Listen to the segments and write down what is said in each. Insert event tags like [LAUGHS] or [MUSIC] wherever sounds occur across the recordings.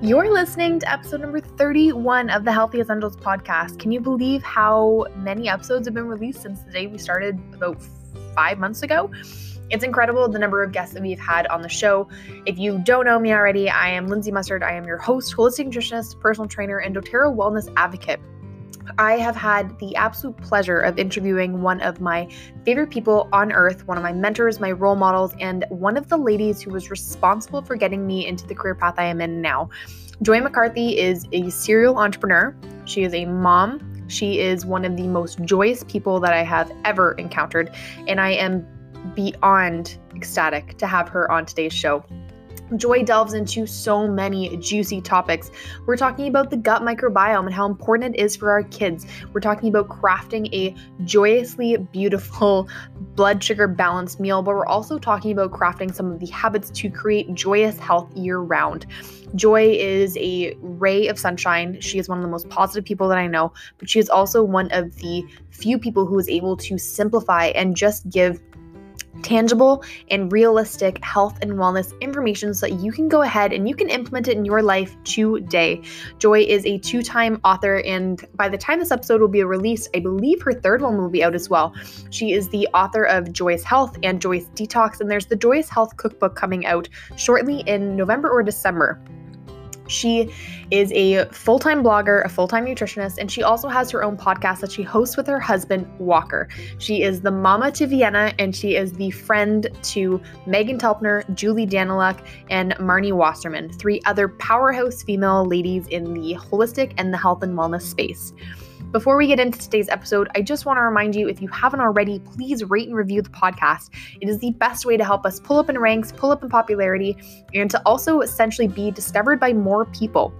You're listening to episode number 31 of the Healthy Essentials podcast. Can you believe how many episodes have been released since the day we started about five months ago? It's incredible the number of guests that we've had on the show. If you don't know me already, I am Lindsay Mustard. I am your host, holistic nutritionist, personal trainer, and doTERRA wellness advocate. I have had the absolute pleasure of interviewing one of my favorite people on earth, one of my mentors, my role models, and one of the ladies who was responsible for getting me into the career path I am in now. Joy McCarthy is a serial entrepreneur. She is a mom. She is one of the most joyous people that I have ever encountered, and I am beyond ecstatic to have her on today's show. Joy delves into so many juicy topics. We're talking about the gut microbiome and how important it is for our kids. We're talking about crafting a joyously beautiful [LAUGHS] blood sugar balanced meal, but we're also talking about crafting some of the habits to create joyous health year round. Joy is a ray of sunshine. She is one of the most positive people that I know, but she is also one of the few people who is able to simplify and just give tangible and realistic health and wellness information so that you can go ahead and you can implement it in your life today. Joy is a two time author, and by the time this episode will be released, I believe her third one will be out as well. She is the author of Joyous Health and Joyous Detox, and there's the Joyous Health cookbook coming out shortly in November or December. She is a full time blogger, a full time nutritionist, and she also has her own podcast that she hosts with her husband, Walker. She is the mama to Vienna, and she is the friend to Meghan Telpner, Julie Daniluk, and Marni Wasserman, three other powerhouse female ladies in the holistic and the health and wellness space. Before we get into today's episode, I just want to remind you if you haven't already, please rate and review the podcast. It is the best way to help us pull up in ranks, pull up in popularity, and to also essentially be discovered by more people.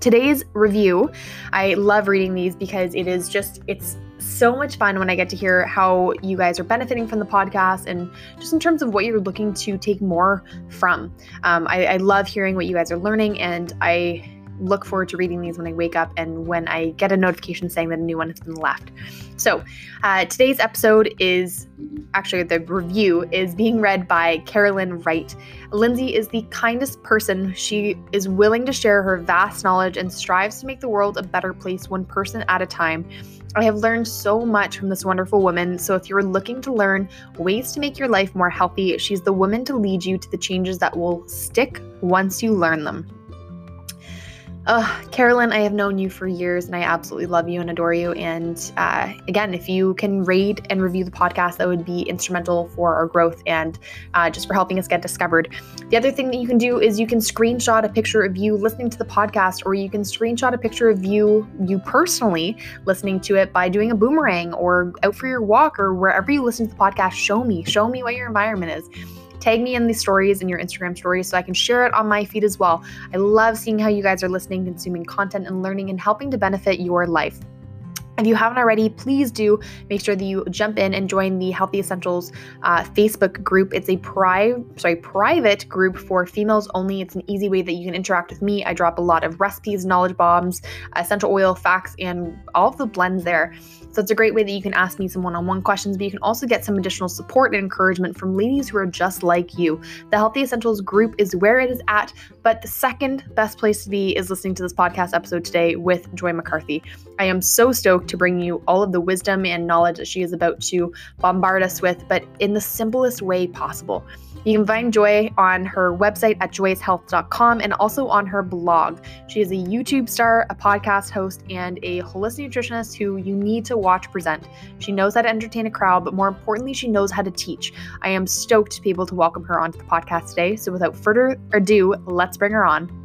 Today's review, I love reading these because it is just, it's so much fun when I get to hear how you guys are benefiting from the podcast and just in terms of what you're looking to take more from. Um, I, I love hearing what you guys are learning, and I look forward to reading these when I wake up and when I get a notification saying that a new one has been left. So, uh, today's episode is actually the review is being read by Carolyn Wright. Lindsay is the kindest person. She is willing to share her vast knowledge and strives to make the world a better place one person at a time. I have learned so much from this wonderful woman. So, if you're looking to learn ways to make your life more healthy, she's the woman to lead you to the changes that will stick once you learn them. Uh, Carolyn, I have known you for years and I absolutely love you and adore you. And uh, again, if you can rate and review the podcast, that would be instrumental for our growth and uh, just for helping us get discovered. The other thing that you can do is you can screenshot a picture of you listening to the podcast, or you can screenshot a picture of you, you personally listening to it by doing a boomerang or out for your walk or wherever you listen to the podcast. Show me, show me what your environment is. Tag me in these stories in your Instagram stories so I can share it on my feed as well. I love seeing how you guys are listening, consuming content, and learning and helping to benefit your life. If you haven't already, please do make sure that you jump in and join the Healthy Essentials uh, Facebook group. It's a pri- sorry, private group for females only. It's an easy way that you can interact with me. I drop a lot of recipes, knowledge bombs, essential oil facts, and all of the blends there. So it's a great way that you can ask me some one on one questions, but you can also get some additional support and encouragement from ladies who are just like you. The Healthy Essentials group is where it is at, but the second best place to be is listening to this podcast episode today with Joy McCarthy. I am so stoked to bring you all of the wisdom and knowledge that she is about to bombard us with, but in the simplest way possible. You can find Joy on her website at joyoushealth.com and also on her blog. She is a YouTube star, a podcast host, and a holistic nutritionist who you need to watch present. She knows how to entertain a crowd, but more importantly, she knows how to teach. I am stoked to be able to welcome her onto the podcast today. So without further ado, let's bring her on.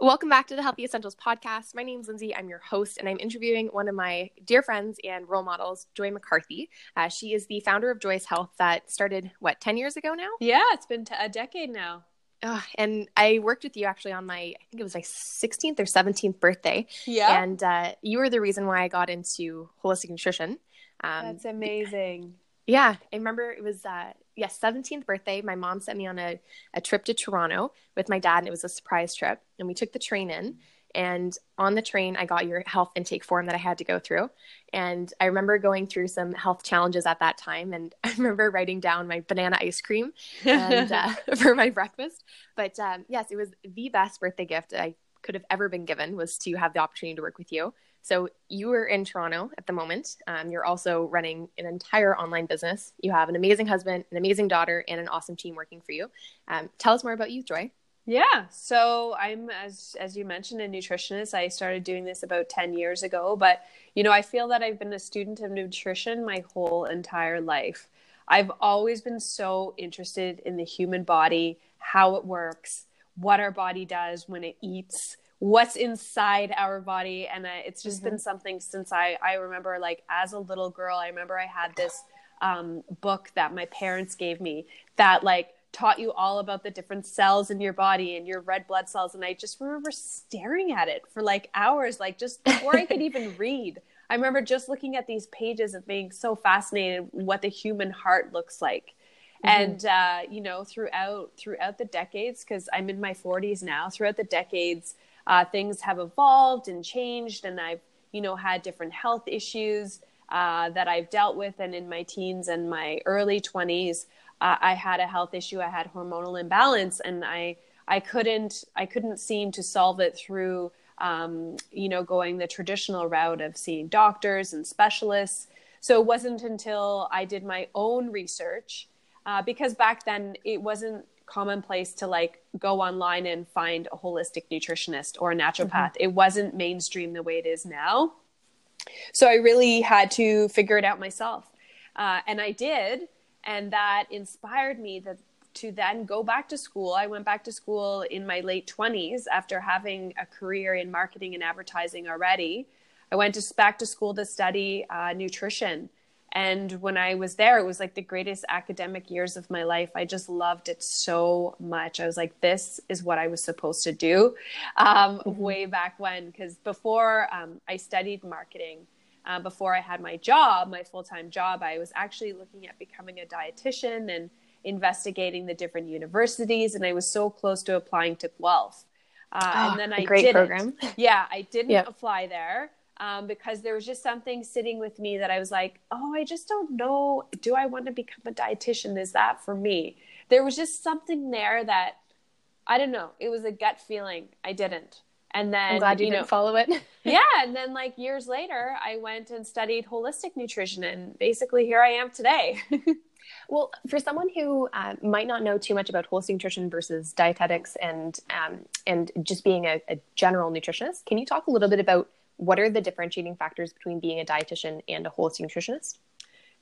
Welcome back to the Healthy Essentials podcast. My name is Lindsay. I'm your host, and I'm interviewing one of my dear friends and role models, Joy McCarthy. Uh, she is the founder of Joyous Health that started, what, 10 years ago now? Yeah, it's been t- a decade now. Uh, and I worked with you actually on my, I think it was my 16th or 17th birthday. Yeah. And uh, you were the reason why I got into holistic nutrition. Um, That's amazing. Yeah. I remember it was, uh, yes, 17th birthday. My mom sent me on a, a trip to Toronto with my dad, and it was a surprise trip. And we took the train in, And on the train, I got your health intake form that I had to go through. And I remember going through some health challenges at that time. And [LAUGHS] I remember writing down my banana ice cream and, uh, [LAUGHS] [LAUGHS] for my breakfast. But um, yes, it was the best birthday gift I could have ever been given was to have the opportunity to work with you. So you are in Toronto at the moment. Um, you're also running an entire online business. You have an amazing husband, an amazing daughter, and an awesome team working for you. Um, tell us more about you, Joy. Yeah, so I'm as as you mentioned a nutritionist. I started doing this about 10 years ago, but you know, I feel that I've been a student of nutrition my whole entire life. I've always been so interested in the human body, how it works, what our body does when it eats, what's inside our body and I, it's just mm-hmm. been something since I I remember like as a little girl, I remember I had this um, book that my parents gave me that like taught you all about the different cells in your body and your red blood cells and i just remember staring at it for like hours like just before i could even [LAUGHS] read. I remember just looking at these pages and being so fascinated what the human heart looks like. Mm-hmm. and uh, you know throughout throughout the decades because i'm in my 40s now throughout the decades uh, things have evolved and changed and i've you know had different health issues uh, that i've dealt with and in my teens and my early 20s uh, I had a health issue. I had hormonal imbalance, and I I couldn't I couldn't seem to solve it through um, you know going the traditional route of seeing doctors and specialists. So it wasn't until I did my own research uh, because back then it wasn't commonplace to like go online and find a holistic nutritionist or a naturopath. Mm-hmm. It wasn't mainstream the way it is now. So I really had to figure it out myself. Uh, and I did and that inspired me that to then go back to school. I went back to school in my late 20s after having a career in marketing and advertising already. I went to, back to school to study uh, nutrition. And when I was there, it was like the greatest academic years of my life. I just loved it so much. I was like, this is what I was supposed to do um, mm-hmm. way back when. Because before um, I studied marketing, uh, before I had my job, my full time job, I was actually looking at becoming a dietitian and investigating the different universities. And I was so close to applying to Guelph. Uh, oh, and then I great didn't. program. [LAUGHS] [LAUGHS] Yeah, I didn't yep. apply there. Um, because there was just something sitting with me that I was like, oh, I just don't know. Do I want to become a dietitian? Is that for me? There was just something there that I don't know. It was a gut feeling. I didn't. And then I'm glad you, you didn't know, follow it. [LAUGHS] yeah. And then like years later, I went and studied holistic nutrition and basically here I am today. [LAUGHS] well, for someone who uh, might not know too much about holistic nutrition versus dietetics and, um, and just being a, a general nutritionist, can you talk a little bit about what are the differentiating factors between being a dietitian and a holistic nutritionist?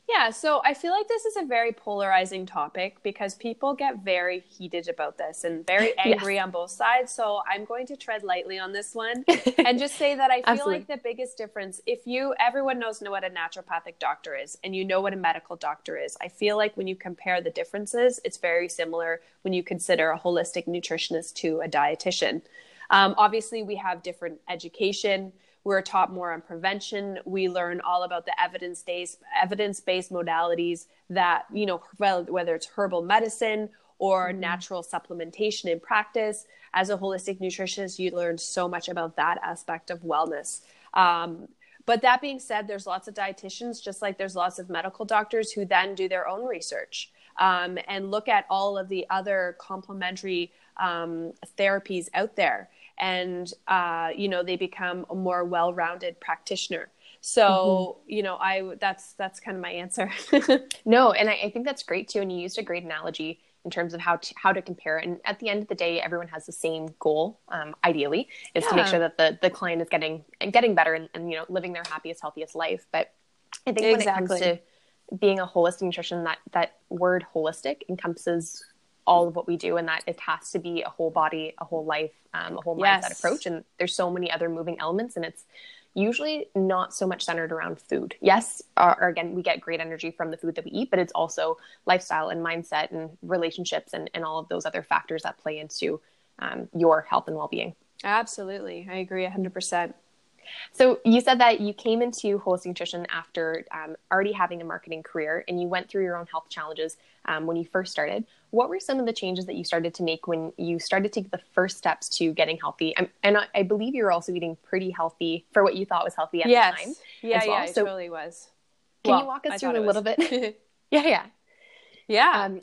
Yeah, so I feel like this is a very polarizing topic because people get very heated about this and very [LAUGHS] angry yes. on both sides. So I'm going to tread lightly on this one [LAUGHS] and just say that I feel like the biggest difference, if you, everyone knows know what a naturopathic doctor is and you know what a medical doctor is. I feel like when you compare the differences, it's very similar when you consider a holistic nutritionist to a dietitian. Um, obviously, we have different education we're taught more on prevention. We learn all about the evidence-based evidence-based modalities that, you know, whether it's herbal medicine or mm-hmm. natural supplementation in practice. As a holistic nutritionist, you learn so much about that aspect of wellness. Um, but that being said, there's lots of dietitians, just like there's lots of medical doctors who then do their own research um, and look at all of the other complementary um, therapies out there and uh, you know they become a more well-rounded practitioner so mm-hmm. you know i that's that's kind of my answer [LAUGHS] no and I, I, think that's great too and you used a great analogy in terms of how to how to compare and at the end of the day everyone has the same goal um, ideally is yeah. to make sure that the the client is getting getting better and, and, you know living their happiest healthiest life but i think exactly. when it comes to being a holistic nutrition that that word holistic encompasses all of what we do and that it has to be a whole body a whole life um, a whole yes. mindset approach. And there's so many other moving elements and it's usually not so much centered around food. Yes or, or, again we get great energy from the food that we eat but it's also lifestyle and mindset and relationships and, and all of those other factors that play into um, your health and well-being. Absolutely. I agree 100% So you said that you came into holistic nutrition after um, already having a marketing career, and you went through your own health challenges um, when you first started. What were some of the changes that you started to make when you started to take the first steps to getting healthy? and I, I, believe you were also eating pretty healthy for what you thought was healthy at yes. the time. Yeah, well. yeah, it so totally was. Can well, you walk us I through a little bit? [LAUGHS] yeah, yeah, yeah. Um,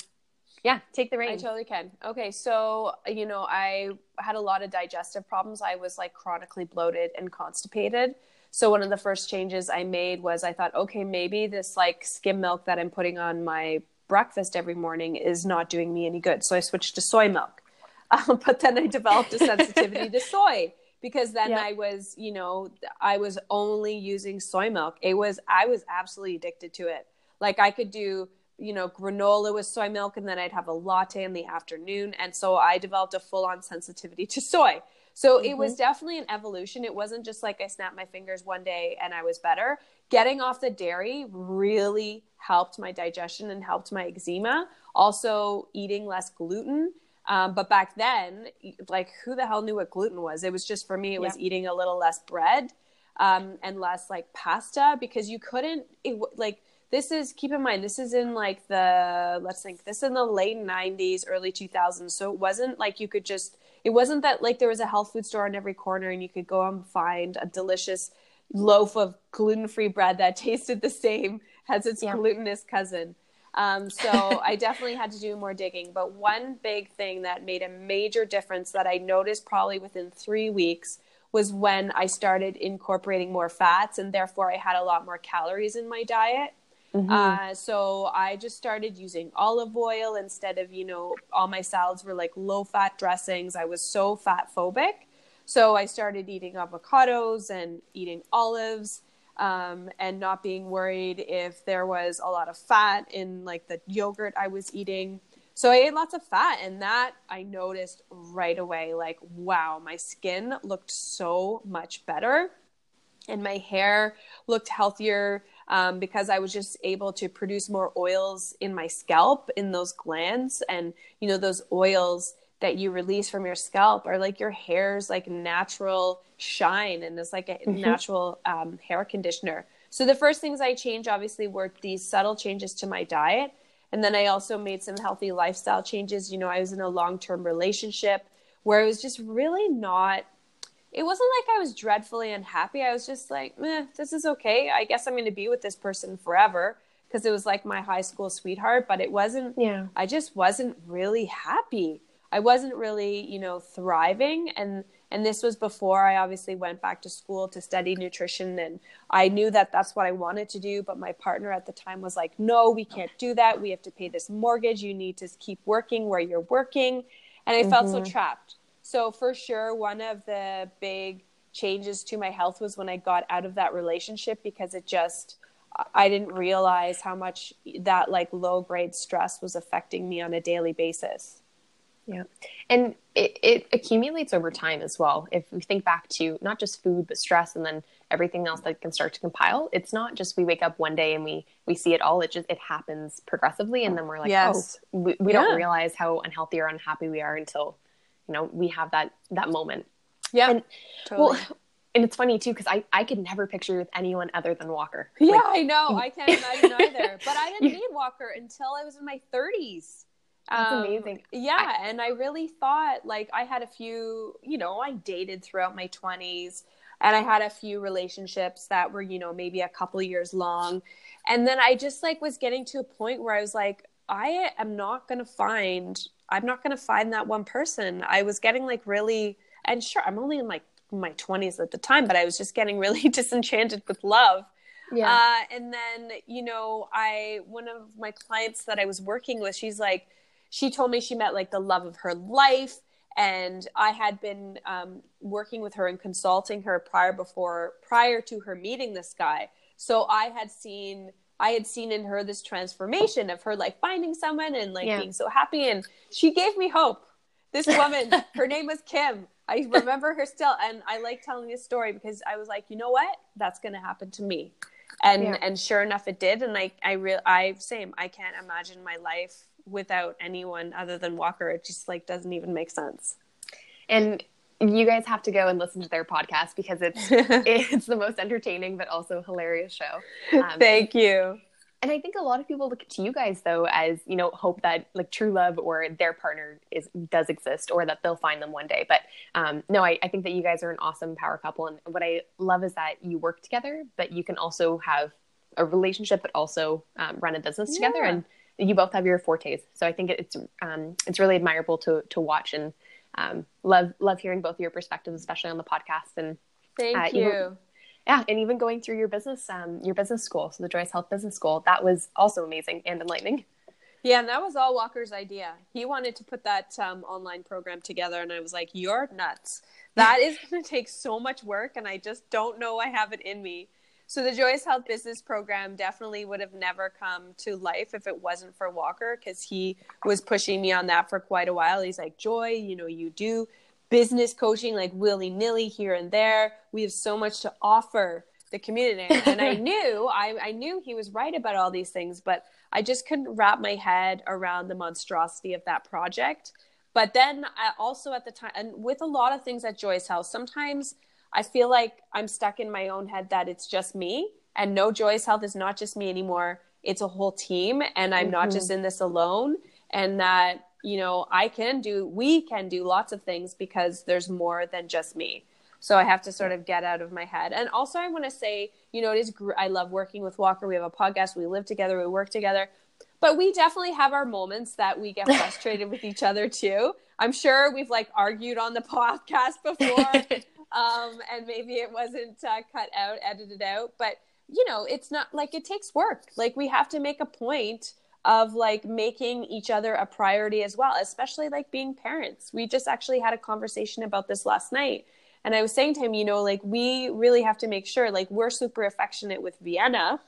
yeah, take the reins. I totally can. Okay, so you know, I had a lot of digestive problems. I was like chronically bloated and constipated. So one of the first changes I made was I thought, okay, maybe this like skim milk that I'm putting on my breakfast every morning is not doing me any good. So I switched to soy milk. [LAUGHS] Um, but then I developed a sensitivity to soy because then yeah. I was, you know, I was only using soy milk. It was I was absolutely addicted to it. Like I could do you know, granola with soy milk, and then I'd have a latte in the afternoon. And so I developed a full on sensitivity to soy. So mm-hmm. it was mm-hmm. definitely an evolution. It wasn't just like I snapped my fingers one day and I was better. Getting off the dairy really helped my digestion and helped my eczema. Also, eating less gluten. Um, but back then, like, who the hell knew what gluten was? It was just for me, it was eating a little less bread um, and less like pasta because you couldn't, it, like, this is keep in mind this is in like the let's think this in the late 90s early 2000s so it wasn't like you could just it wasn't that like there was a health food store on every corner and you could go and find a delicious loaf of gluten-free bread that [LAUGHS] tasted the same as its yeah. glutinous cousin. Um, so [LAUGHS] i definitely had to do more digging. But one big thing that made a major difference that i noticed probably within three weeks was when i started incorporating more fats and therefore i had a lot more calories in my diet Mm-hmm. Uh, so I just started using olive oil instead of, you know, all my salads were like low fat dressings. I was so fat phobic. So I started eating avocados and eating olives um, and not being worried if there was a lot of fat in like the yogurt I was eating. So I ate lots of fat, and that I noticed right away like, wow, my skin looked so much better and my hair looked healthier um, because I was just able to produce more oils in my scalp in those glands. And, you know, those oils that you release from your scalp are like your hair's like natural shine and it's like a mm-hmm. natural um, hair conditioner. So the first things I changed obviously were these subtle changes to my diet. And then I also made some healthy lifestyle changes. You know, I was in a long term relationship where it was just really not it wasn't like I was dreadfully unhappy. I was just like, Meh, this is okay. I guess I'm going to be with this person forever because it was like my high school sweetheart, but it wasn't, yeah. I just wasn't really happy. I wasn't really, you know, thriving. And, and this was before I obviously went back to school to study nutrition. And I knew that that's what I wanted to do. But my partner at the time was like, no, we can't do that. We have to pay this mortgage. You need to keep working where you're working. And I mm-hmm. felt so mm-hmm. trapped. So for sure, one of the big changes to my health was when I got out of that relationship because it just I didn't realize how much that like low grade stress was affecting me on a daily basis. Yeah. And it, it accumulates over time as well. If we think back to not just food, but stress and then everything else that can start to compile, it's not just we wake up one day and we, we see it all. It just, it happens progressively. And then we're like, yes. oh, we, we yeah. don't realize how unhealthy or unhappy we are until you know we have that that moment yeah and, totally. well and it's funny too because I, I could never picture with anyone other than Walker. Yeah, like, I know. I can't imagine [LAUGHS] either. But I didn't need Walker until I was in my 30s. That's um, amazing. Yeah, I, and I really thought like I had a few, you know, I dated throughout my 20s and I had a few relationships that were, you know, maybe a couple years long. And then I just like was getting to a point where I was like I am not going to find I'm not going to find that one person. I was getting like really, and sure, I'm only in like my 20s at the time, but I was just getting [LAUGHS] really disenchanted with love. Yeah. Uh, and then, you know, I, one of my clients that I was working with, she's like, she told me she met like the love of her life. And I had been um, working with her and consulting her prior before, prior to her meeting this guy. So I had seen I had seen in her this transformation of her like finding someone and like yeah. being so happy. And she gave me hope. This woman, [LAUGHS] her name was Kim. I remember her still. And I like telling this story because I was like, you know what? That's going to happen to me. And, yeah. and sure enough, it did. And I, I real, I same, I can't imagine my life without anyone other than Walker. It just like doesn't even make sense. And you guys have to go and listen to their podcast because it's [LAUGHS] it's the most entertaining but also hilarious show. Um, Thank you. And I think a lot of people look to you guys though as you know hope that like true love or their partner is does exist or that they'll find them one day. But um, no, I, I think that you guys are an awesome power couple. And what I love is that you work together, but you can also have a relationship, but also um, run a business yeah. together. And you both have your fortes. So I think it's um, it's really admirable to to watch and um, love love hearing both your perspectives, especially on the podcast. And thank uh, you. Even, yeah, and even going through your business um, your business school, so the Joyous Health Business School, that was also amazing and enlightening. Yeah, and that was all Walker's idea. He wanted to put that um, online program together, and I was like, "You're nuts! That is going [LAUGHS] to take so much work, and I just don't know I have it in me." So the Joyous Health Business Program definitely would have never come to life if it wasn't for Walker because he was pushing me on that for quite a while. He's like, Joy, you know, you do business coaching like willy nilly here and there. We have so much to offer the community. And I [LAUGHS] knew, I, I knew he was right about all these things, but I just couldn't wrap my head around the monstrosity of that project. But then I also at the time, and with a lot of things at Joyous Health, sometimes – I feel like I'm stuck in my own head that it's just me and no Joyous Health is not just me anymore. It's a whole team and I'm mm-hmm. not just in this alone and that, you know, I can do, we can do lots of things because there's more than just me. So I have to sort of get out of my head. And also I want to say, you know, it is, gr- I love working with Walker. We have a podcast, we live together, we work together, but we definitely have our moments that we get frustrated with each other too. I'm sure we've like argued on the [LAUGHS] podcast before um, and maybe it wasn't uh, cut out, edited out. But you know, it's not like it takes work. Like we have to make a point of like making each other a priority as well, especially like being parents. We just actually had a conversation about this last night. And I was saying to him, you know, like we really have to make sure, like we're super affectionate with Vienna.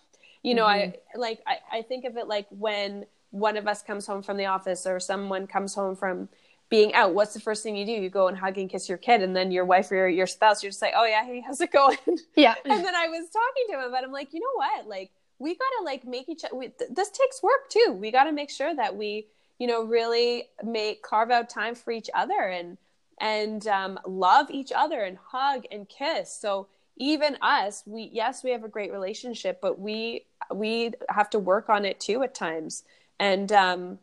You know, mm-hmm. I like I, I think of it like when one of us comes home from the office or someone comes home from being out, what's the first thing you do? You go and hug and kiss your kid, and then your wife or your, your spouse, you're just like, oh yeah, hey, how's it going? Yeah. [LAUGHS] and then I was talking to him about, I'm like, you know what? Like, we gotta like make each other. Th- this takes work too. We gotta make sure that we, you know, really make carve out time for each other and and um, love each other and hug and kiss. So even us, we yes, we have a great relationship, but we we have to work on it too at times. And um,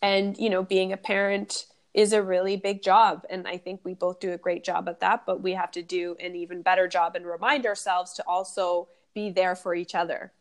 and you know, being a parent is a really big job. And I think we both do a great job at that, but we have to do an even better job and remind ourselves to also be there for each other.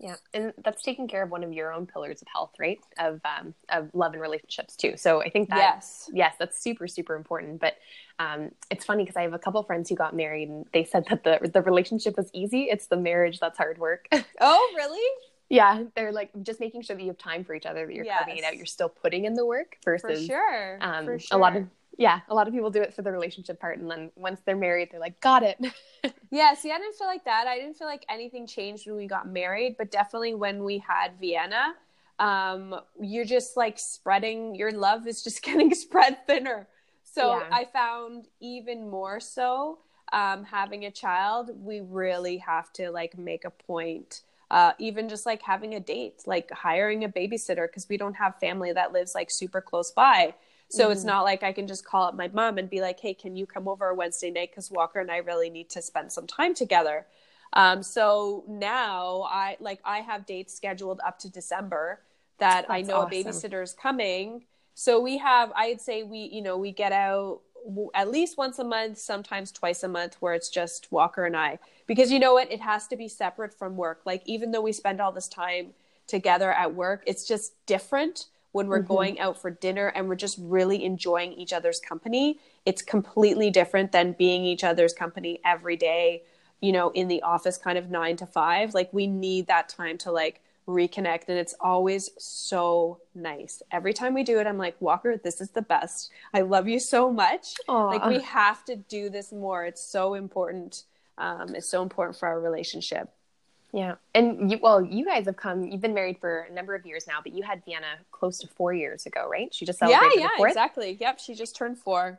Yeah, and that's taking care of one of your own pillars of health, right? Of um, of love and relationships too. So I think that yes, yes, that's super super important. But um, it's funny because I have a couple friends who got married, and they said that the the relationship was easy. It's the marriage that's hard work. [LAUGHS] Oh, really? Yeah they're like just making sure that you have time for each other that you're yes. carving it out you're still putting in the work versus for sure. Um, for sure. a lot of yeah a lot of people do it for the relationship part and then once they're married they're like got it [LAUGHS] yeah see i didn't feel like that i didn't feel like anything changed when we got married but definitely when we had vienna um, you're just like spreading your love is just [LAUGHS] getting spread thinner so yeah. i found even more so um, having a child we really have to like make a point uh, even just like having a date, like hiring a babysitter because we don't have family that lives like super close by. So mm-hmm. it's not like I can just call up my mom and be like, "Hey, can you come over Wednesday night? Because Walker and I really need to spend some time together." Um, so now I like I have dates scheduled up to December that That's I know awesome. a babysitter is coming. So we have, I'd say we, you know, we get out at least once a month, sometimes twice a month, where it's just Walker and I. Because you know what? It has to be separate from work. Like, even though we spend all this time together at work, it's just different when we're mm-hmm. going out for dinner and we're just really enjoying each other's company. It's completely different than being each other's company every day, you know, in the office kind of nine to five. Like, we need that time to like reconnect and it's always so nice. Every time we do it i'm like walker this is the best. I love you so much. Aww. like we have to do this more. It's so important um, it's so important for our relationship. Yeah. And you well you guys have come you've been married for a number of years now but you had vienna close to four years ago right? She just celebrated yeah yeah exactly. Yep she just turned four.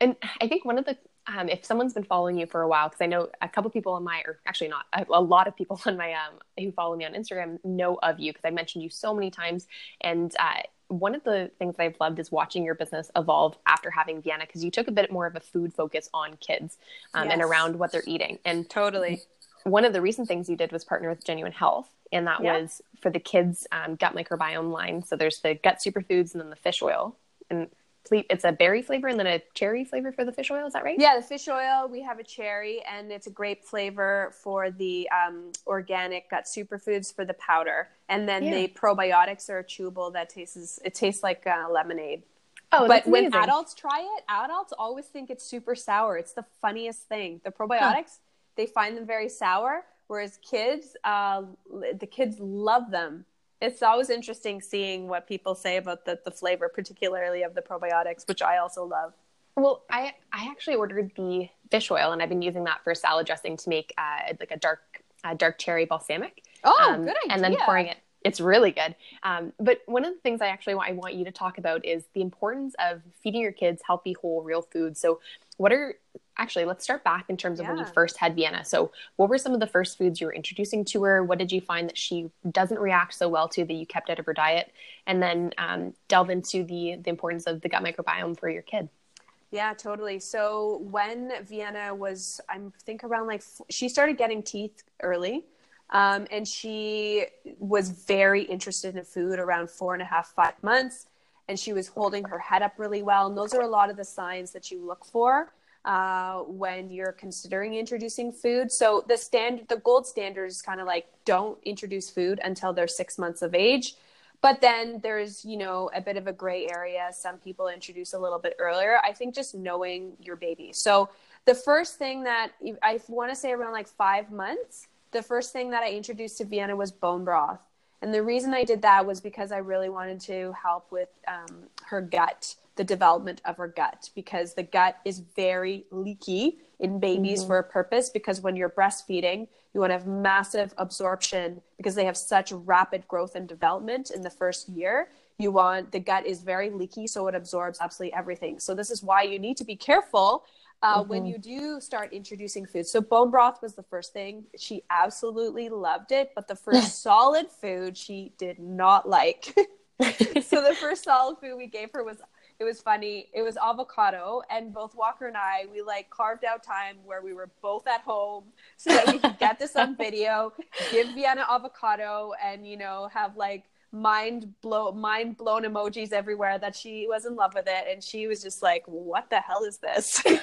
And i think one of the um, if someone's been following you for a while, because I know a couple people on my, or actually not, a, a lot of people [LAUGHS] on my, um, who follow me on Instagram know of you because I mentioned you so many times. And uh, one of the things that I've loved is watching your business evolve after having Vienna because you took a bit more of a food focus on kids um, yes. and around what they're eating. And totally, one of the recent things you did was partner with Genuine Health, and that yeah. was for the kids' um, gut microbiome line. So there's the gut superfoods and then the fish oil. And it's a berry flavor and then a cherry flavor for the fish oil. Is that right? Yeah, the fish oil. We have a cherry, and it's a grape flavor for the um, organic gut superfoods for the powder, and then yeah. the probiotics are chewable that tastes. It tastes like uh, lemonade. Oh, but when adults try it, adults always think it's super sour. It's the funniest thing. The probiotics, huh. they find them very sour, whereas kids, uh, the kids love them it's always interesting seeing what people say about the, the flavor, particularly of the probiotics, which I also love. Well, I I actually ordered the fish oil, and I've been using that for salad dressing to make uh, like a dark uh, dark cherry balsamic. Oh, um, good idea! And then pouring it. It's really good. Um, but one of the things I actually want, I want you to talk about is the importance of feeding your kids healthy, whole, real food. So what are actually let's start back in terms of yeah. when you first had vienna so what were some of the first foods you were introducing to her what did you find that she doesn't react so well to that you kept out of her diet and then um, delve into the the importance of the gut microbiome for your kid yeah totally so when vienna was i think around like she started getting teeth early um, and she was very interested in food around four and a half five months and she was holding her head up really well. And those are a lot of the signs that you look for uh, when you're considering introducing food. So the standard, the gold standard is kind of like don't introduce food until they're six months of age. But then there's, you know, a bit of a gray area. Some people introduce a little bit earlier. I think just knowing your baby. So the first thing that I want to say around like five months, the first thing that I introduced to Vienna was bone broth. And the reason I did that was because I really wanted to help with um, her gut, the development of her gut, because the gut is very leaky in babies mm-hmm. for a purpose. Because when you're breastfeeding, you want to have massive absorption because they have such rapid growth and development in the first year. You want the gut is very leaky, so it absorbs absolutely everything. So, this is why you need to be careful uh, mm-hmm. when you do start introducing food. So bone broth was the first thing. She absolutely loved it, but the first [LAUGHS] solid food she did not like. [LAUGHS] so the first solid food we gave her was it was funny. It was avocado, and both Walker and I we like carved out time where we were both at home so that we could get this on [LAUGHS] video, give Vienna avocado, and you know have like mind blow mind blown emojis everywhere that she was in love with it. And she was just like what the hell is this? [LAUGHS]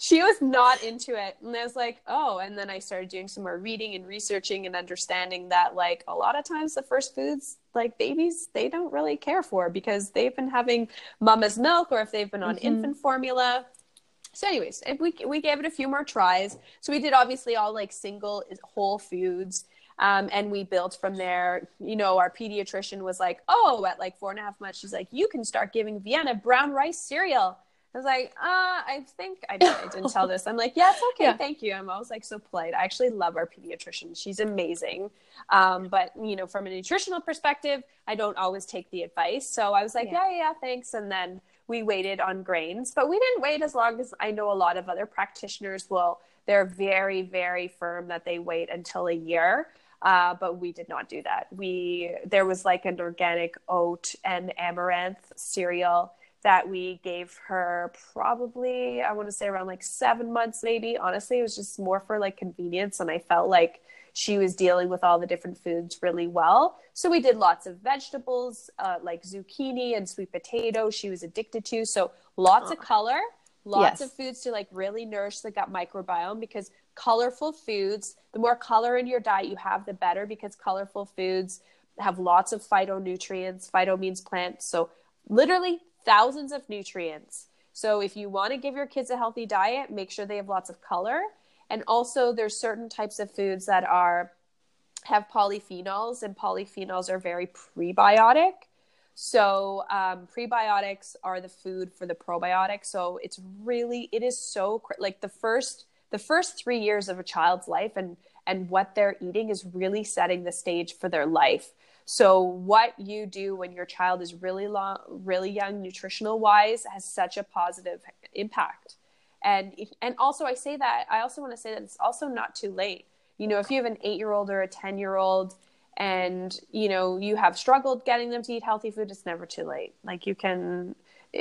She was not into it. And i was like oh. And then i started doing some more reading and researching and understanding that like a lot of times the first foods like babies they don't really care for because they've been having mama's milk or if they've been on mm-hmm. infant formula. So anyways we, we gave it a few more tries. So we did obviously all like single whole foods um, and we built from there. You know, our pediatrician was like, oh, at like four and a half months, she's like, you can start giving Vienna brown rice cereal. I was like, uh, I think I, I didn't tell this. I'm like, yeah, it's okay. Yeah. Thank you. I'm always like so polite. I actually love our pediatrician. She's amazing. Um, but you know, from a nutritional perspective, I don't always take the advice. So I was like, yeah, yeah, yeah thanks. And then we waited on grains, but we didn't wait as long as I know a lot of other practitioners will. They're very, very firm that they wait until a year. Uh, but we did not do that. We there was like an organic oat and amaranth cereal that we gave her probably I want to say around like seven months maybe. Honestly, it was just more for like convenience, and I felt like she was dealing with all the different foods really well. So we did lots of vegetables uh, like zucchini and sweet potato. She was addicted to so lots of color, lots yes. of foods to like really nourish the gut microbiome because colorful foods. The more color in your diet you have, the better because colorful foods have lots of phytonutrients. Phyto means plant. So, literally thousands of nutrients. So, if you want to give your kids a healthy diet, make sure they have lots of color. And also, there's certain types of foods that are have polyphenols, and polyphenols are very prebiotic. So um, prebiotics are the food for the probiotics. So it's really it is so like the first the first three years of a child's life and and what they're eating is really setting the stage for their life. So what you do when your child is really long really young nutritional wise has such a positive impact. And and also i say that i also want to say that it's also not too late. You know if you have an eight year old or a ten year old and you know you have struggled getting them to eat healthy food it's never too late. Like you can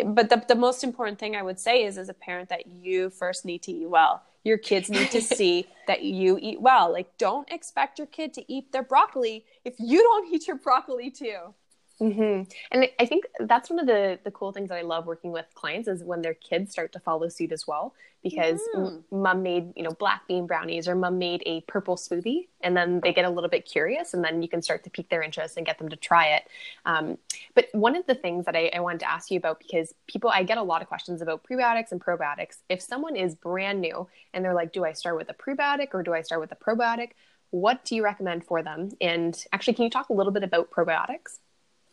but the, the most important thing i would say is as a parent that you first need to eat well your kids need to [LAUGHS] see that you eat well. Like don't expect your kid to eat their broccoli if you don't eat your broccoli too Mm-hmm. And I think that's one of the the cool things that I love working with clients is when their kids start to follow suit as well. Because mm. mom made you know black bean brownies or mom made a purple smoothie, and then they get a little bit curious, and then you can start to pique their interest and get them to try it. Um, but one of the things that I, I wanted to ask you about because people I get a lot of questions about prebiotics and probiotics. If someone is brand new and they're like, "Do I start with a prebiotic or do I start with a probiotic?" What do you recommend for them? And actually, can you talk a little bit about probiotics?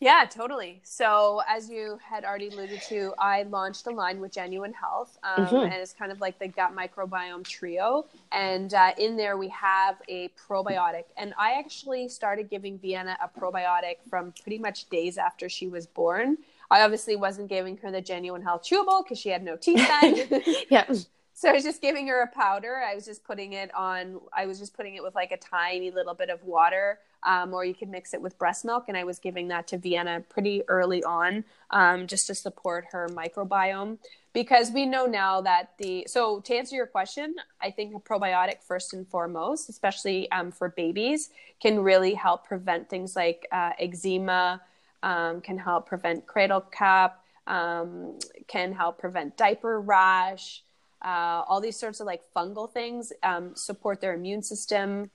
Yeah, totally. So, as you had already alluded to, I launched a line with Genuine Health, um, mm-hmm. and it's kind of like the gut microbiome trio. And uh, in there, we have a probiotic. And I actually started giving Vienna a probiotic from pretty much days after she was born. I obviously wasn't giving her the Genuine Health chewable because she had no teeth then. [LAUGHS] yeah. So I was just giving her a powder. I was just putting it on. I was just putting it with like a tiny little bit of water, um, or you could mix it with breast milk. And I was giving that to Vienna pretty early on, um, just to support her microbiome. Because we know now that the so to answer your question, I think a probiotic first and foremost, especially um, for babies, can really help prevent things like uh, eczema, um, can help prevent cradle cap, um, can help prevent diaper rash uh, all these sorts of like fungal things um, support their immune system.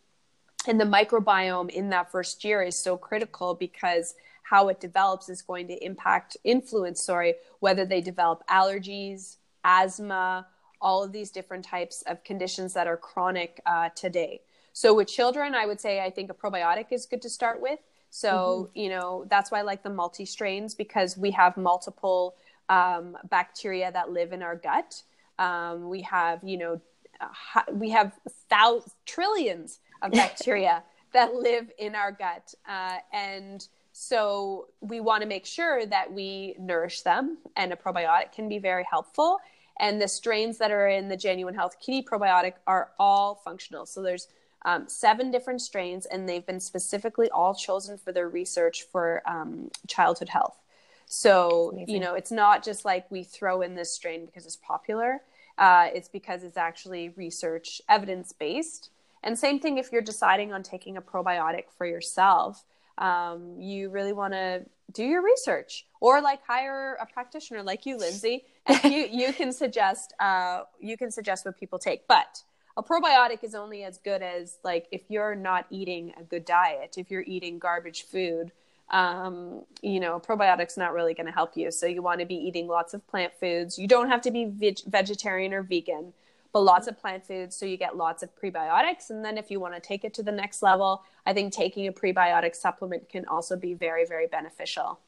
And the microbiome in that first year is so critical because how it develops is going to impact, influence, sorry, whether they develop allergies, asthma, all of these different types of conditions that are chronic uh, today. So with children, I would say I think a probiotic is good to start with. So, mm-hmm. you know, that's why I like the multi strains because we have multiple um, bacteria that live in our gut. Um, we have, you know, uh, we have thousands, trillions of bacteria that live in our gut. Uh, and so we want to make sure that we nourish them, and a probiotic can be very helpful. And the strains that are in the Genuine Health Kitty probiotic are all functional. So there's um, seven different strains, and they've been specifically all chosen for their research for um, childhood health. So, Amazing. you know, it's not just like we throw in this strain because it's popular. Uh, it's because it's actually research evidence based. And same thing if you're deciding on taking a probiotic for yourself, um, you really want to do your research or like hire a practitioner like you, Lindsay, and you, you can suggest uh, you can suggest what people take. But a probiotic is only as good as like if you're not eating a good diet, if you're eating garbage food, um, you know, probiotics not really going to help you. So you want to be eating lots of plant foods. You don't have to be veg- vegetarian or vegan, but lots of plant foods so you get lots of prebiotics. And then if you want to take it to the next level, I think taking a prebiotic supplement can also be very, very beneficial.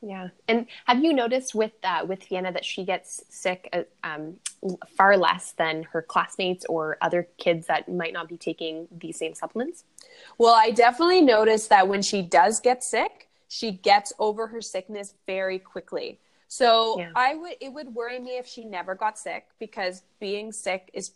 Yeah, and have you noticed with uh, with Vienna that she gets sick uh, um, far less than her classmates or other kids that might not be taking these same supplements? Well, I definitely noticed that when she does get sick, she gets over her sickness very quickly. So yeah. I would it would worry me if she never got sick because being sick is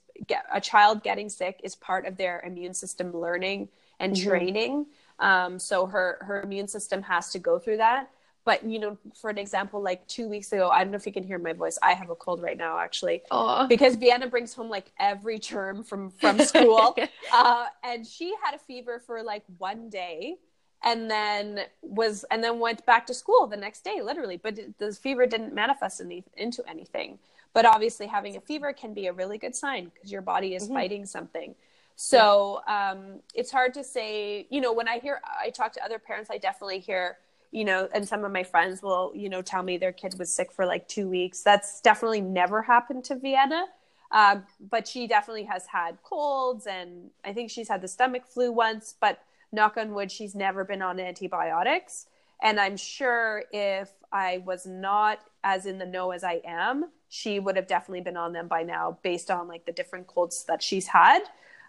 a child getting sick is part of their immune system learning and mm-hmm. training. Um, so her her immune system has to go through that. But you know, for an example, like two weeks ago, I don't know if you can hear my voice. I have a cold right now, actually, Aww. because Vienna brings home like every term from from school, [LAUGHS] uh, and she had a fever for like one day and then was and then went back to school the next day literally. But the fever didn't manifest any, into anything. But obviously having a fever can be a really good sign because your body is mm-hmm. fighting something. So um, it's hard to say you know when i hear i talk to other parents i definitely hear you know and some of my friends will you know tell me their kid was sick for like two weeks. That's definitely never happened to vienna. Uh, but she definitely has had colds and i think she's had the stomach flu once. But knock on wood, she's never been on antibiotics. And I'm sure if I was not as in the know as I am, she would have definitely been on them by now based on like the different colds that she's had.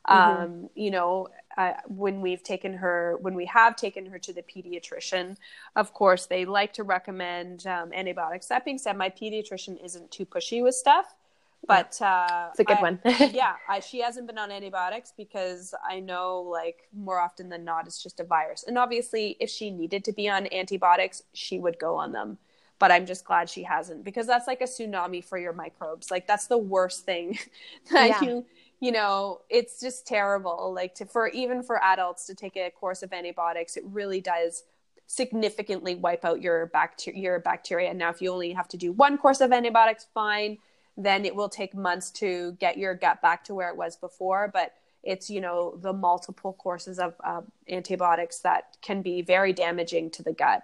Mm-hmm. Um, you know, uh, when we've taken her, when we have taken her to the pediatrician, of course, they like to recommend um, antibiotics. That being said, my pediatrician isn't too pushy with stuff. But uh, it's a good I, one. [LAUGHS] yeah, I, she hasn't been on antibiotics because I know, like, more often than not, it's just a virus. And obviously, if she needed to be on antibiotics, she would go on them. But I'm just glad she hasn't because that's like a tsunami for your microbes. Like, that's the worst thing [LAUGHS] that Yeah. you, you know, it's just terrible. Like, to for even for adults to take a course of antibiotics, it really does significantly wipe out your bacteria your bacteria now if you only have to do one course of antibiotics fine then it will take months to get your gut back to where it was before but it's you know the multiple courses of uh, antibiotics that can be very damaging to the gut.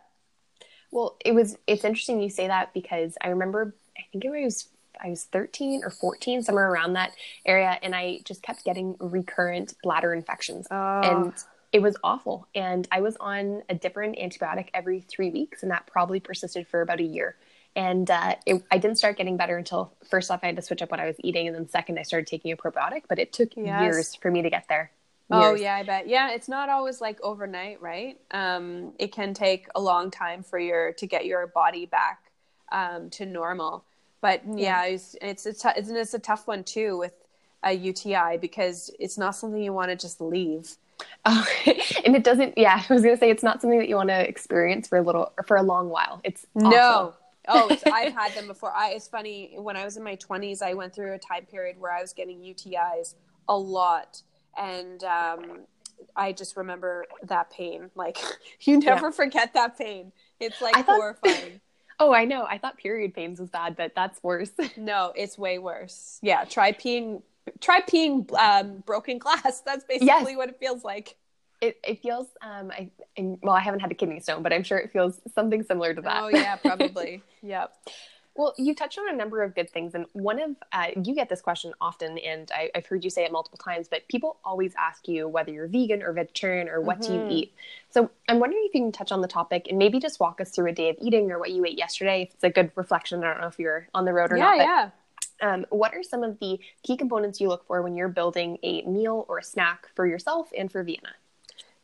Well, it was it's interesting you say that because I remember I think it was I was 13 or 14 somewhere around that area and I just kept getting recurrent bladder infections. And it was awful. And I was on a different antibiotic every 3 weeks and that probably persisted for about a year. And uh, it, I didn't start getting better until first off I had to switch up what I was eating and then second I started taking a probiotic, but it took Yes. years for me to get there. Oh yeah, I bet. Yeah, it's not always like overnight, right? Um, it can take a long time for your to get your body back um, to normal. But yeah, it's it's a t- it's, it's a tough one too with a UTI because it's not something you want to just leave. Oh, [LAUGHS] and it doesn't. Yeah, I was gonna say it's not something that you want to experience for a little or for a long while. It's awful. No. Oh, [LAUGHS] I've had them before. I, it's funny when I was in my twenties, I went through a time period where I was getting UTIs a lot, and um, I just remember that pain. Like [LAUGHS] you never forget that pain. It's like thought- horrifying. [LAUGHS] Oh, I know. I thought period pains was bad, but that's worse. no, it's way worse. Yeah, try peeing. Try peeing um, broken glass. That's basically Yes. what it feels like. It it feels. Um, I, I well, I haven't had a kidney stone, but I'm sure it feels something similar to that. Oh yeah, probably. [LAUGHS] yep. Well, you touched on a number of good things, and one of uh, you get this question often, and I, I've heard you say it multiple times. But people always ask you whether you're vegan or vegetarian or what do you Mhm. eat. So I'm wondering if you can touch on the topic and maybe just walk us through a day of eating or what you ate yesterday. If it's a good reflection. I don't know if you're on the road or Yeah, not. but yeah. um, what are some of the key components you look for when you're building a meal or a snack for yourself and for Vienna?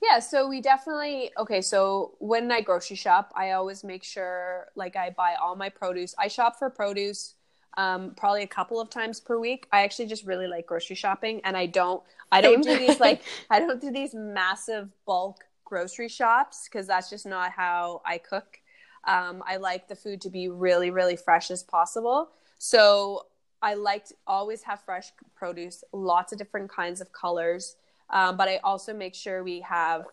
Yeah, so we definitely okay. So when I grocery shop, I always make sure like I buy all my produce. I shop for produce um, probably a couple of times per week. I actually just really like grocery shopping, and I don't I don't do these like [LAUGHS] I don't do these massive bulk grocery shops because that's just not how I cook. Um, I like the food to be really really fresh as possible. So I like to always have fresh produce, lots of different kinds of colors. Um, but I also make sure we have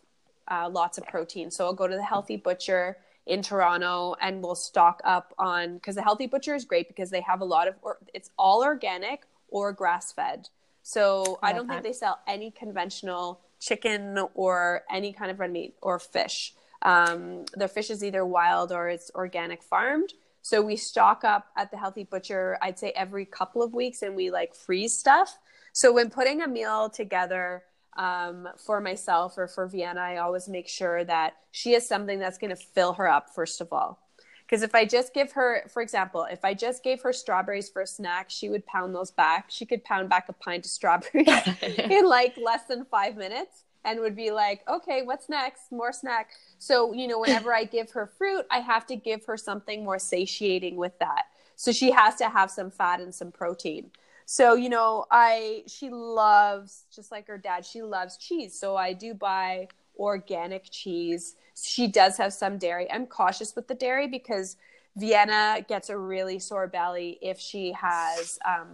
uh, lots of protein. So I'll go to the Healthy Butcher in Toronto and we'll stock up on because the Healthy Butcher is great because they have a lot of or, it's all organic or grass fed. So I, love don't think that. they sell any conventional chicken or any kind of red meat or fish. Um, their fish is either wild or it's organic farmed. So we stock up at the Healthy Butcher, I'd say every couple of weeks, and we like freeze stuff. So when putting a meal together um, for myself or for Vienna, I always make sure that she has something that's going to fill her up, first of all. Because if I just give her, for example, if I just gave her strawberries for a snack, she would pound those back. She could pound back a pint of strawberries [LAUGHS] in like less than five minutes and would be like, okay, what's next? More snack. So, you know, whenever I give her fruit, I have to give her something more satiating with that. So she has to have some fat and some protein. So, you know, I she loves just like her dad, she loves cheese. So I do buy organic cheese. She does have some dairy. I'm cautious with the dairy because Vienna gets a really sore belly if she has um,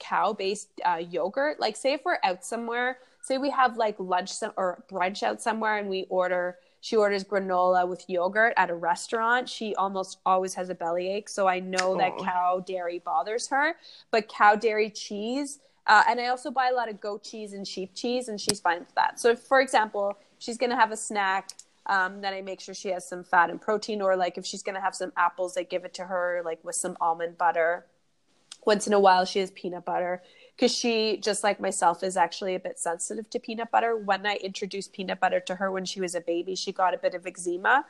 cow-based uh, yogurt. Like, say if we're out somewhere, say we have like lunch some, or brunch out somewhere, and we order. She orders granola with yogurt at a restaurant. She almost always has a bellyache, so I know that cow dairy bothers her. But cow dairy cheese, uh, and I also buy a lot of goat cheese and sheep cheese, and she's fine with that. So, if, for example, she's going to have a snack, um, then I make sure she has some fat and protein, or like if she's going to have some apples, I give it to her like with some almond butter. Once in a while, she has peanut butter because she, just like myself, is actually a bit sensitive to peanut butter. When I introduced peanut butter to her when she was a baby, she got a bit of eczema.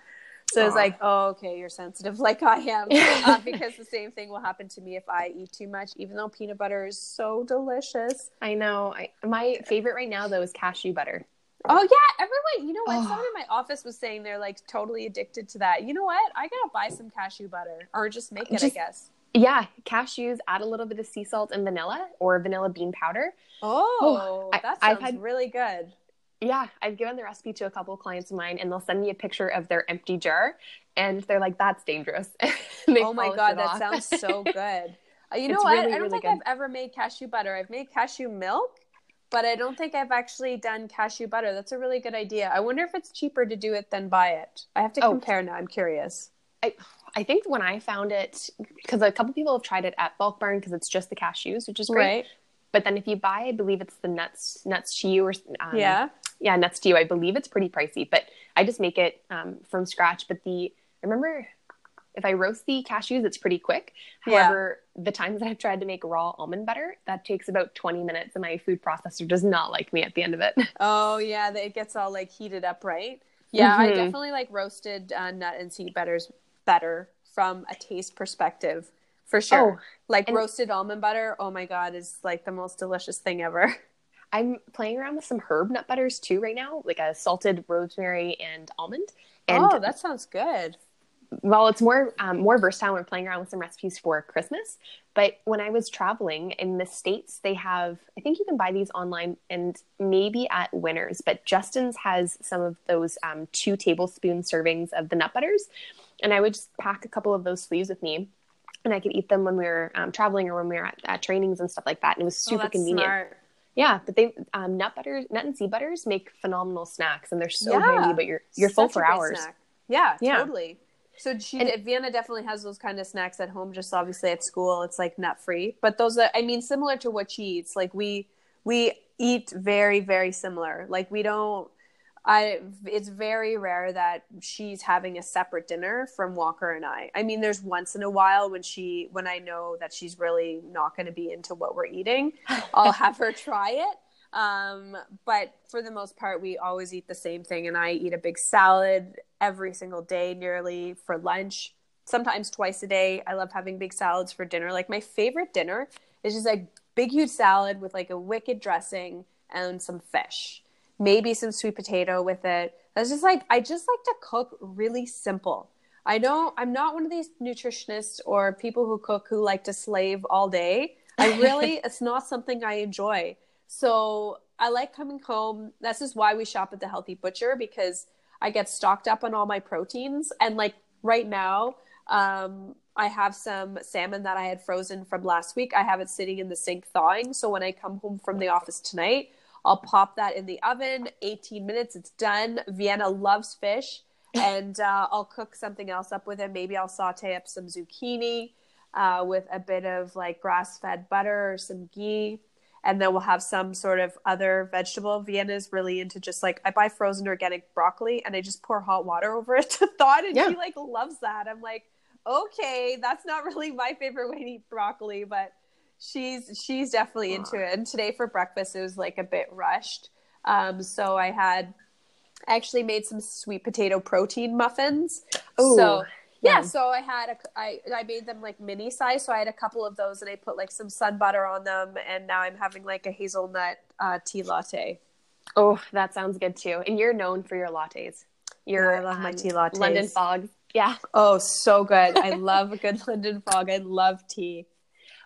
So I was like, oh, okay, you're sensitive [LAUGHS] like I am. uh, [LAUGHS] because the same thing will happen to me if I eat too much, even though peanut butter is so delicious. I know. I, my favorite right now though is cashew butter. Oh yeah, everyone. You know what? Oh. Someone in my office was saying they're like totally addicted to that. You know what? I gotta buy some cashew butter or just make it. I guess. Yeah, cashews. Add a little bit of sea salt and vanilla, or vanilla bean powder. Oh, I- that I've sounds had- really good. Yeah, I've given the recipe to a couple of clients of mine, and they'll send me a picture of their empty jar, and they're like, "That's dangerous." [LAUGHS] Oh my god, that off. sounds so [LAUGHS] good. Uh, you know what? really, I don't really think good. I've ever made cashew butter. I've made cashew milk, but I don't think I've actually done cashew butter. That's a really good idea. I wonder if it's cheaper to do it than buy it. I have to Oh. compare now. I'm curious. I think when I found it, because a couple people have tried it at Bulk Barn because it's just the cashews, which is great. Right? But then if you buy, I believe it's the nuts nuts to you or um, yeah. yeah nuts to you. I believe it's pretty pricey, but I just make it um, from scratch. But the I remember if I roast the cashews, it's pretty quick. Yeah. However, the times [LAUGHS] that I've tried to make raw almond butter, that takes about twenty minutes, and my food processor does not like me at the end of it. [LAUGHS] Oh yeah, it gets all like heated up, right? Yeah, I Mhm. definitely like roasted uh, nut and seed butters better from a taste perspective, for sure. Oh, like roasted almond butter, oh my god, is like the most delicious thing ever. [LAUGHS] I'm playing around with some herb nut butters too right now, like a salted rosemary and almond. And oh, that sounds good. Well, it's more um, more versatile. We're playing around with some recipes for Christmas. But when I was traveling in the states, they have I think you can buy these online and maybe at Winners. But Justin's has some of those um, two tablespoon servings of the nut butters, and I would just pack a couple of those sleeves with me. And I could eat them when we were um, traveling or when we were at, at trainings and stuff like that. And it was Oh, super that's convenient. smart. Yeah, but they um, nut butters, nut and seed butters make phenomenal snacks, and they're so Yeah. handy. But you're you're full Such a for hours. snack. Yeah, Yeah. totally. So she, And- Vienna definitely has those kind of snacks at home. Just obviously at school, it's like nut free. But those are, I mean, similar to what she eats. Like we we eat very very similar. Like we don't. I it's very rare that she's having a separate dinner from Walker and I. I mean, there's once in a while when she when I know that she's really not going to be into what we're eating, I'll have her try it. Um, but for the most part, we always eat the same thing, and I eat a big salad every single day, nearly for lunch, sometimes twice a day. I love having big salads for dinner. Like my favorite dinner is just a big, huge salad with like a wicked dressing and some fish, maybe some sweet potato with it. That's just like I just like to cook really simple. I don't. I'm not one of these nutritionists or people who cook who like to slave all day. I [LAUGHS] really, it's not something I enjoy. So I like coming home. This is why we shop at the Healthy Butcher because I get stocked up on all my proteins. And like right now, um, I have some salmon that I had frozen from last week. I have it sitting in the sink thawing. So when I come home from the office tonight, I'll pop that in the oven. 18 minutes, it's done. Vienna loves fish. [LAUGHS] And uh, I'll cook something else up with it. Maybe I'll saute up some zucchini uh, with a bit of like grass fed butter or some ghee and then we'll have some sort of other vegetable. Vienna's really into just like I buy frozen organic broccoli and I just pour hot water over it to [LAUGHS] thaw it, and Yeah. she like loves that. I'm like, okay, that's not really my favorite way to eat broccoli, but she's she's definitely into it. And today for breakfast it was like a bit rushed, um, so I had I actually made some sweet potato protein muffins. Ooh, so yeah, so I had a I I made them like mini size, so I had a couple of those, and I put like some sun butter on them, and now I'm having like a hazelnut uh, tea latte. Oh, that sounds good too. And you're known for your lattes. Your Yeah, I love my tea lattes. London fog. Yeah. Oh, so good! I [LAUGHS] love a good London fog. I love tea.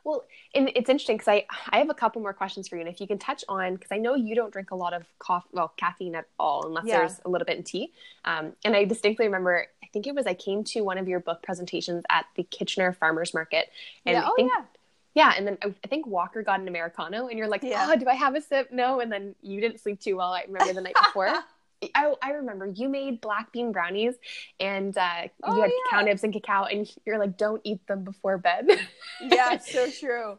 Well, and it's interesting because I I have a couple more questions for you, and if you can touch on because I know you don't drink a lot of coffee, well, caffeine at all, unless Yeah. there's a little bit in tea. Um, and I distinctly remember, I think it was I came to one of your book presentations at the Kitchener Farmers Market, and yeah. I Oh think yeah. yeah, and then I I think Walker got an americano, and you're like, Yeah. oh, do I have a sip? No, and then you didn't sleep too well. I remember the night before. [LAUGHS] I, I remember you made black bean brownies, and uh, Oh, you had yeah. cacao nibs and cacao, and you're like, don't eat them before bed. [LAUGHS] yeah, so true.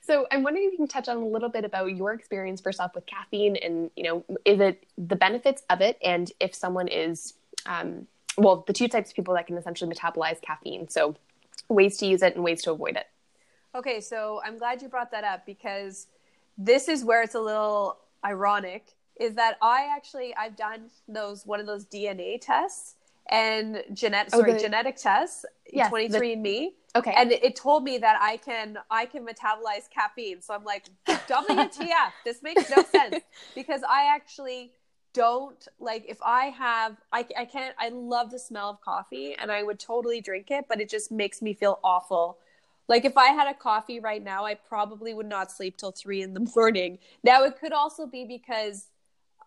So I'm wondering if you can touch on a little bit about your experience first off with caffeine and, you know, is it the benefits of it and if someone is, um, well, the two types of people that can essentially metabolize caffeine. So ways to use it and ways to avoid it. Okay, so I'm glad you brought that up because this is where it's a little ironic is that I actually I've done those one of those DNA tests and genetic Oh, sorry genetic tests Yes, 23andme Okay. and it, it told me that I can I can metabolize caffeine so I'm like WTF this makes no [LAUGHS] sense because I actually don't like if I have I, I can't I love the smell of coffee and I would totally drink it but it just makes me feel awful Like if I had a coffee right now, I probably would not sleep till three in the [LAUGHS] morning. Now it could also be because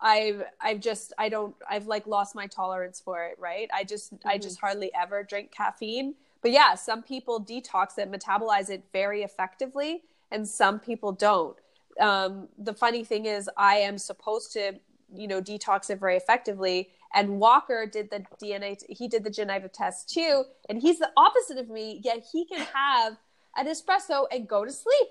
I've I've just I don't I've like lost my tolerance for it, right? I just mm-hmm. I just hardly ever drink caffeine. But yeah, some people detox it, metabolize it very effectively, and some people don't. Um, the funny thing is, I am supposed to, you know, detox it very effectively. And Walker did the DNA, he did the Geneva test too, and he's the opposite of me. Yet he can have an espresso and go to sleep.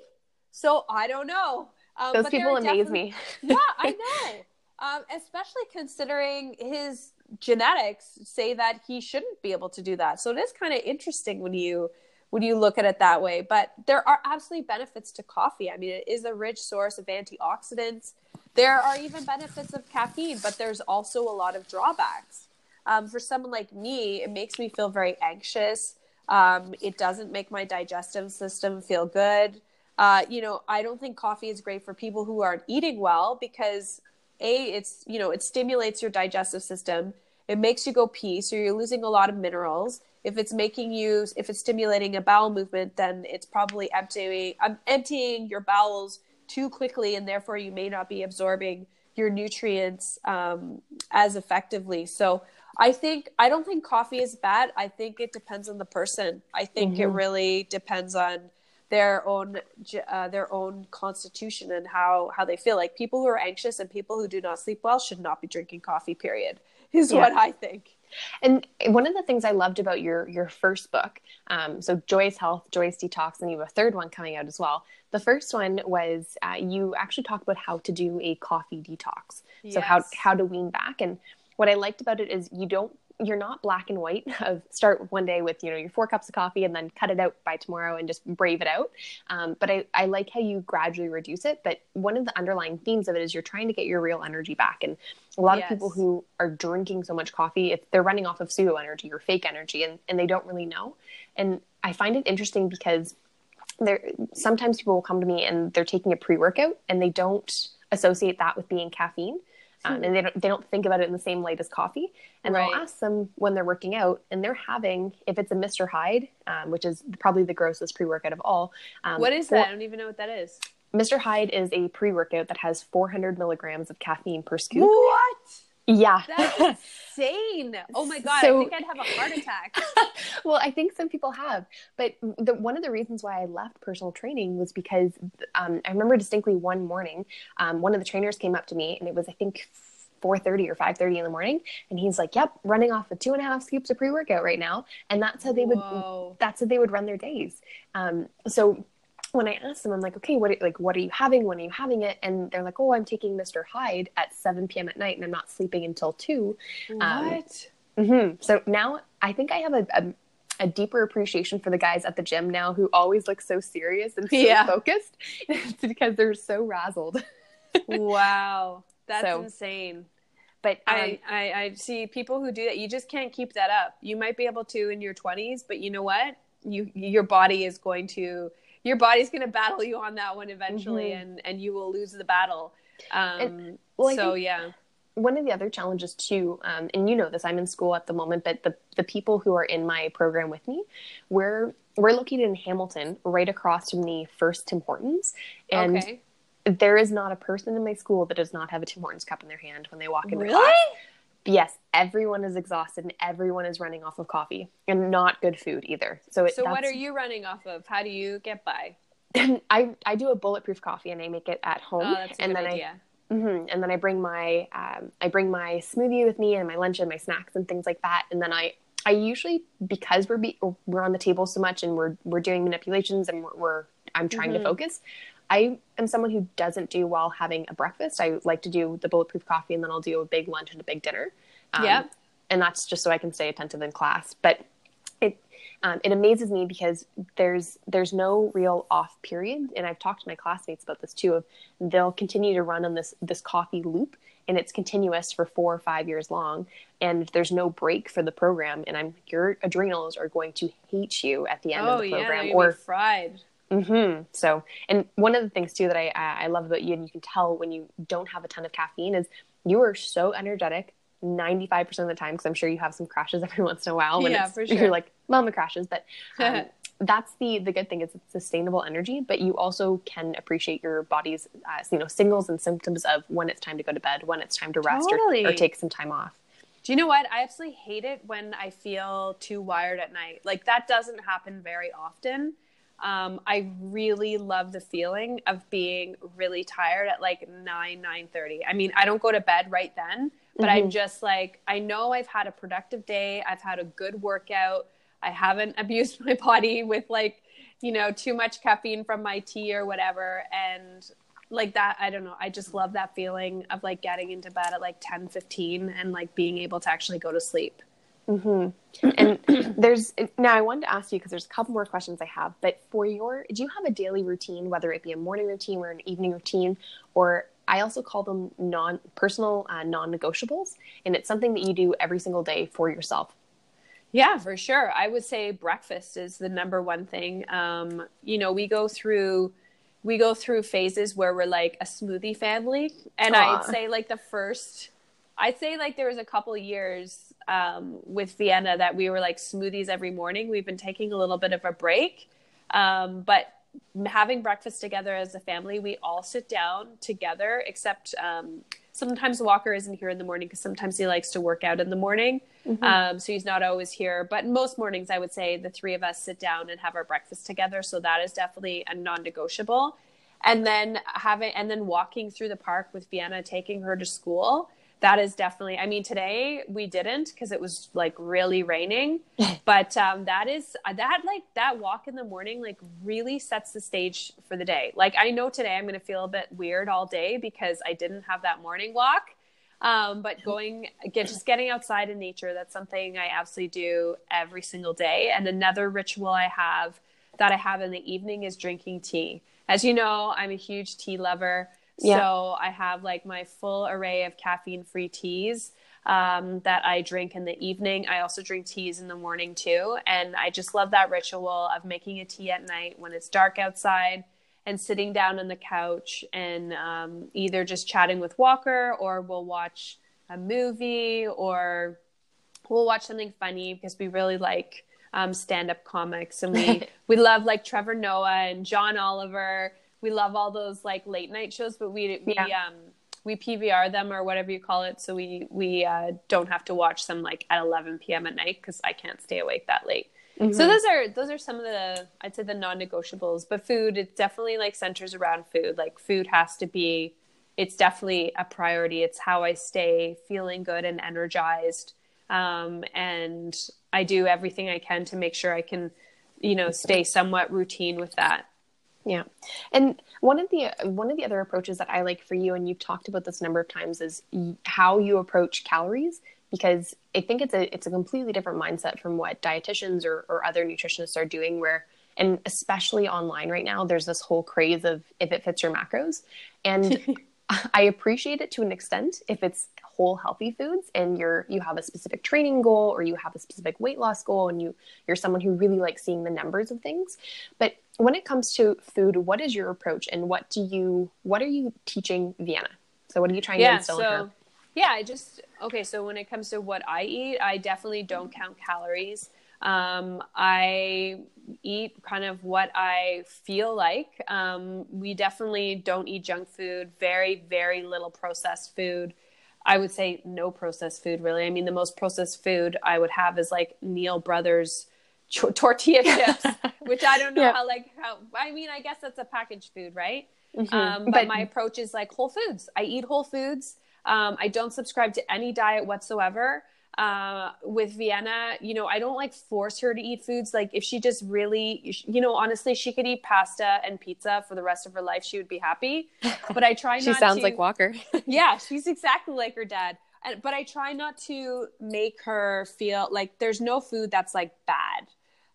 So I don't know. Um, Those people amaze me. [LAUGHS] yeah, I know um, especially considering his genetics say that he shouldn't be able to do that. So it is kind of interesting when you when you look at it that way. But there are absolutely benefits to coffee. I mean, it is a rich source of antioxidants. There are even benefits of caffeine, but there's also a lot of drawbacks. Um, for someone like me, it makes me feel very anxious. Um, it doesn't make my digestive system feel good. Uh, you know, I don't think coffee is great for people who aren't eating well because a it's you know it stimulates your digestive system it makes you go pee so you're losing a lot of minerals if it's making you if it's stimulating a bowel movement then it's probably emptying um, emptying your bowels too quickly and therefore you may not be absorbing your nutrients um, as effectively. So i think i don't think coffee is bad. I think it depends on the person. I think mm-hmm. it really depends on their own uh, their own constitution and how how they feel. Like people who are anxious and people who do not sleep well should not be drinking coffee period is yeah. what i think and one of the things i loved about your your first book um, so joyous health joyous detox and you have a third one coming out as well. The first one was uh, you actually talked about how to do a coffee detox. So how how to wean back. And what i liked about it is you don't you're not black and white. [LAUGHS] Of start one day with you know your four cups of coffee and then cut it out by tomorrow and just brave it out. Um, but I, I like how you gradually reduce it. But one of the underlying themes of it is you're trying to get your real energy back. And a lot yes. of people who are drinking so much coffee if they're running off of pseudo energy or fake energy and, and they don't really know. And i find it interesting because there sometimes people will come to me and they're taking a pre-workout and they don't associate that with being caffeine um, and they don't they don't think about it in the same light as coffee. And right. I'll ask them when they're working out, and they're having if it's a Mr. Hyde, um, which is probably the grossest pre workout of all. Um, what is that? I don't even know what that is. Mr. Hyde is a pre workout that has 400 milligrams of caffeine per scoop. What? Yeah. That's insane. [LAUGHS] Oh my God. So, I think I'd have a heart attack. [LAUGHS] well, I think some people have. But the, one of the reasons why I left personal training was because um, I remember distinctly one morning, um, one of the trainers came up to me and it was, I think, 4.30 or 5.30 in the morning and he's like yep running off of two and a half scoops of pre-workout right now and that's how they would Whoa. that's how they would run their days um, so when I asked them, I'm like, okay, what like what are you having? When are you having it? And they're like, oh, I'm taking Mr. Hyde at 7 p.m. at night, and I'm not sleeping until two. Um, what? Um, mm-hmm. So now I think I have a, a, a deeper appreciation for the guys at the gym now who always look so serious and so yeah. focused. [LAUGHS] it's because they're so razzled. wow, that's so, insane. But um, I, I, I see people who do that. You just can't keep that up. You might be able to in your 20s, but you know what? You your body is going to your body's going to battle you on that one eventually mm-hmm. and and you will lose the battle um and, well, so yeah one of the other challenges too um, and you know this i'm in school at the moment but the, the people who are in my program with me we're we're located in hamilton right across from the first tim hortons and okay. there is not a person in my school that does not have a tim hortons cup in their hand when they walk in really? the class yes, everyone is exhausted and everyone is running off of coffee and not good food either. So, it, so what are you running off of? How do you get by? [LAUGHS] I I do a bulletproof coffee and I make it at home. Oh, that's a and good then idea. I mm-hmm, and then I bring my um, I bring my smoothie with me and my lunch and my snacks and things like that. And then I I usually because we're be, we're on the table so much and we're we're doing manipulations and we're, we're I'm trying mm-hmm. to focus. I am someone who doesn't do well having a breakfast. I like to do the bulletproof coffee and then I'll do a big lunch and a big dinner. Um, yeah. And that's just so I can stay attentive in class. But it um, it amazes me because there's there's no real off period, and I've talked to my classmates about this too. Of they'll continue to run on this this coffee loop, and it's continuous for four or five years long, and there's no break for the program. And I'm your adrenals are going to hate you at the end oh, of the program, yeah, or fried. Mm-hmm. So, and one of the things too that I I love about you, and you can tell when you don't have a ton of caffeine, is you are so energetic 95% of the time because i'm sure you have some crashes [LAUGHS] every once in a while when yeah, for [LAUGHS] sure. you're like mama crashes but [LAUGHS] um, that's the the good thing is it's sustainable energy but you also can appreciate your body's uh, you know signals and symptoms of when it's time to go to bed when it's time to rest totally. or, or take some time off do you know what i absolutely hate it when i feel too wired at night like that doesn't happen very often um, I really love the feeling of being really tired at like 9, 9 30. I mean, I don't go to bed right then, but mm-hmm. I'm just like, I know I've had a productive day. I've had a good workout. I haven't [LAUGHS] abused my body with like, you know, too much caffeine from my tea or whatever. And like that, I don't know. I just love that feeling of like getting into bed at like 10, 15 and like being able to actually go to sleep. Mm-hmm. And there's now I wanted to ask you because there's a couple more questions I have. But for your, do you have a daily routine, whether it be a morning routine or an evening routine, or I also call them non personal uh, non negotiables, and it's something that you do every single day for yourself. Yeah, for sure. I would say breakfast is the number one thing. Um, you know, we go through we go through phases where we're like a smoothie family, and Aww. I'd say like the first, I'd say like there was a couple years um, with Vienna that we were like smoothies every morning. We've been taking a little bit of a break, um, but having breakfast together as a family, we all sit down together, except um, sometimes Walker isn't here in the morning because sometimes he likes to work out in the morning. Mm-hmm. Um, so he's not always here. But most mornings, I would say the three of us sit down and have our breakfast together. So that is definitely a non negotiable. And then having, and then walking through the park with Vienna, taking her to school that is definitely i mean today we didn't because it was like really raining [LAUGHS] but um, that is uh, that like that walk in the morning like really sets the stage for the day. Like i know today i'm going to feel a bit weird all day because i didn't have that morning walk um, but [LAUGHS] going get, just getting outside in nature that's something i absolutely do every single day. And another ritual i have that i have in the evening is drinking tea. As you know i'm a huge tea lover yeah. So I have like my full array of caffeine free teas um, that I drink in the evening. I also drink teas in the morning too. And I just love that ritual of making a tea at night when it's dark outside and sitting down on the couch and um, either just chatting with Walker or we'll watch a movie or we'll watch something funny because we really like um, stand-up comics and we [LAUGHS] we love like Trevor Noah and John Oliver we love all those like late night shows, but we we yeah. um we PVR them or whatever you call it, so we we uh, don't have to watch them like at 11 p.m. at night because I can't stay awake that late. Mm-hmm. So those are those are some of the I'd say the non-negotiables. But food, it definitely like centers around food. Like food has to be, it's definitely a priority. It's how I stay feeling good and energized, um, and I do everything I can to make sure I can, you know, stay somewhat routine with that. Yeah. And one of the one of the other approaches that I like for you and you've talked about this a number of times is how you approach calories because I think it's a it's a completely different mindset from what dietitians or, or other nutritionists are doing where and especially online right now there's this whole craze of if it fits your macros and [LAUGHS] I appreciate it to an extent if it's whole healthy foods and you're you have a specific training goal or you have a specific weight loss goal and you you're someone who really likes seeing the numbers of things but when it comes to food what is your approach and what do you what are you teaching vienna so what are you trying yeah, to instill so, in her yeah i just okay so when it comes to what i eat i definitely don't count calories um, I eat kind of what I feel like. Um, we definitely don't eat junk food, very, very little processed food. I would say no processed food, really. I mean, the most processed food I would have is like Neal Brothers ch- tortilla chips, [LAUGHS] which I don't know yeah. how, like, how, I mean, I guess that's a packaged food, right? Mm-hmm. Um, but, but, my approach is like whole foods. I eat whole foods. Um, I don't subscribe to any diet whatsoever uh, with Vienna, you know, I don't like force her to eat foods. Like if she just really, you know, honestly, she could eat pasta and pizza for the rest of her life. She would be happy. [LAUGHS] But I try not to she sounds to, like Walker. [LAUGHS] yeah, she's exactly like her dad. And, but I try not to make her feel like there's no food that's like bad.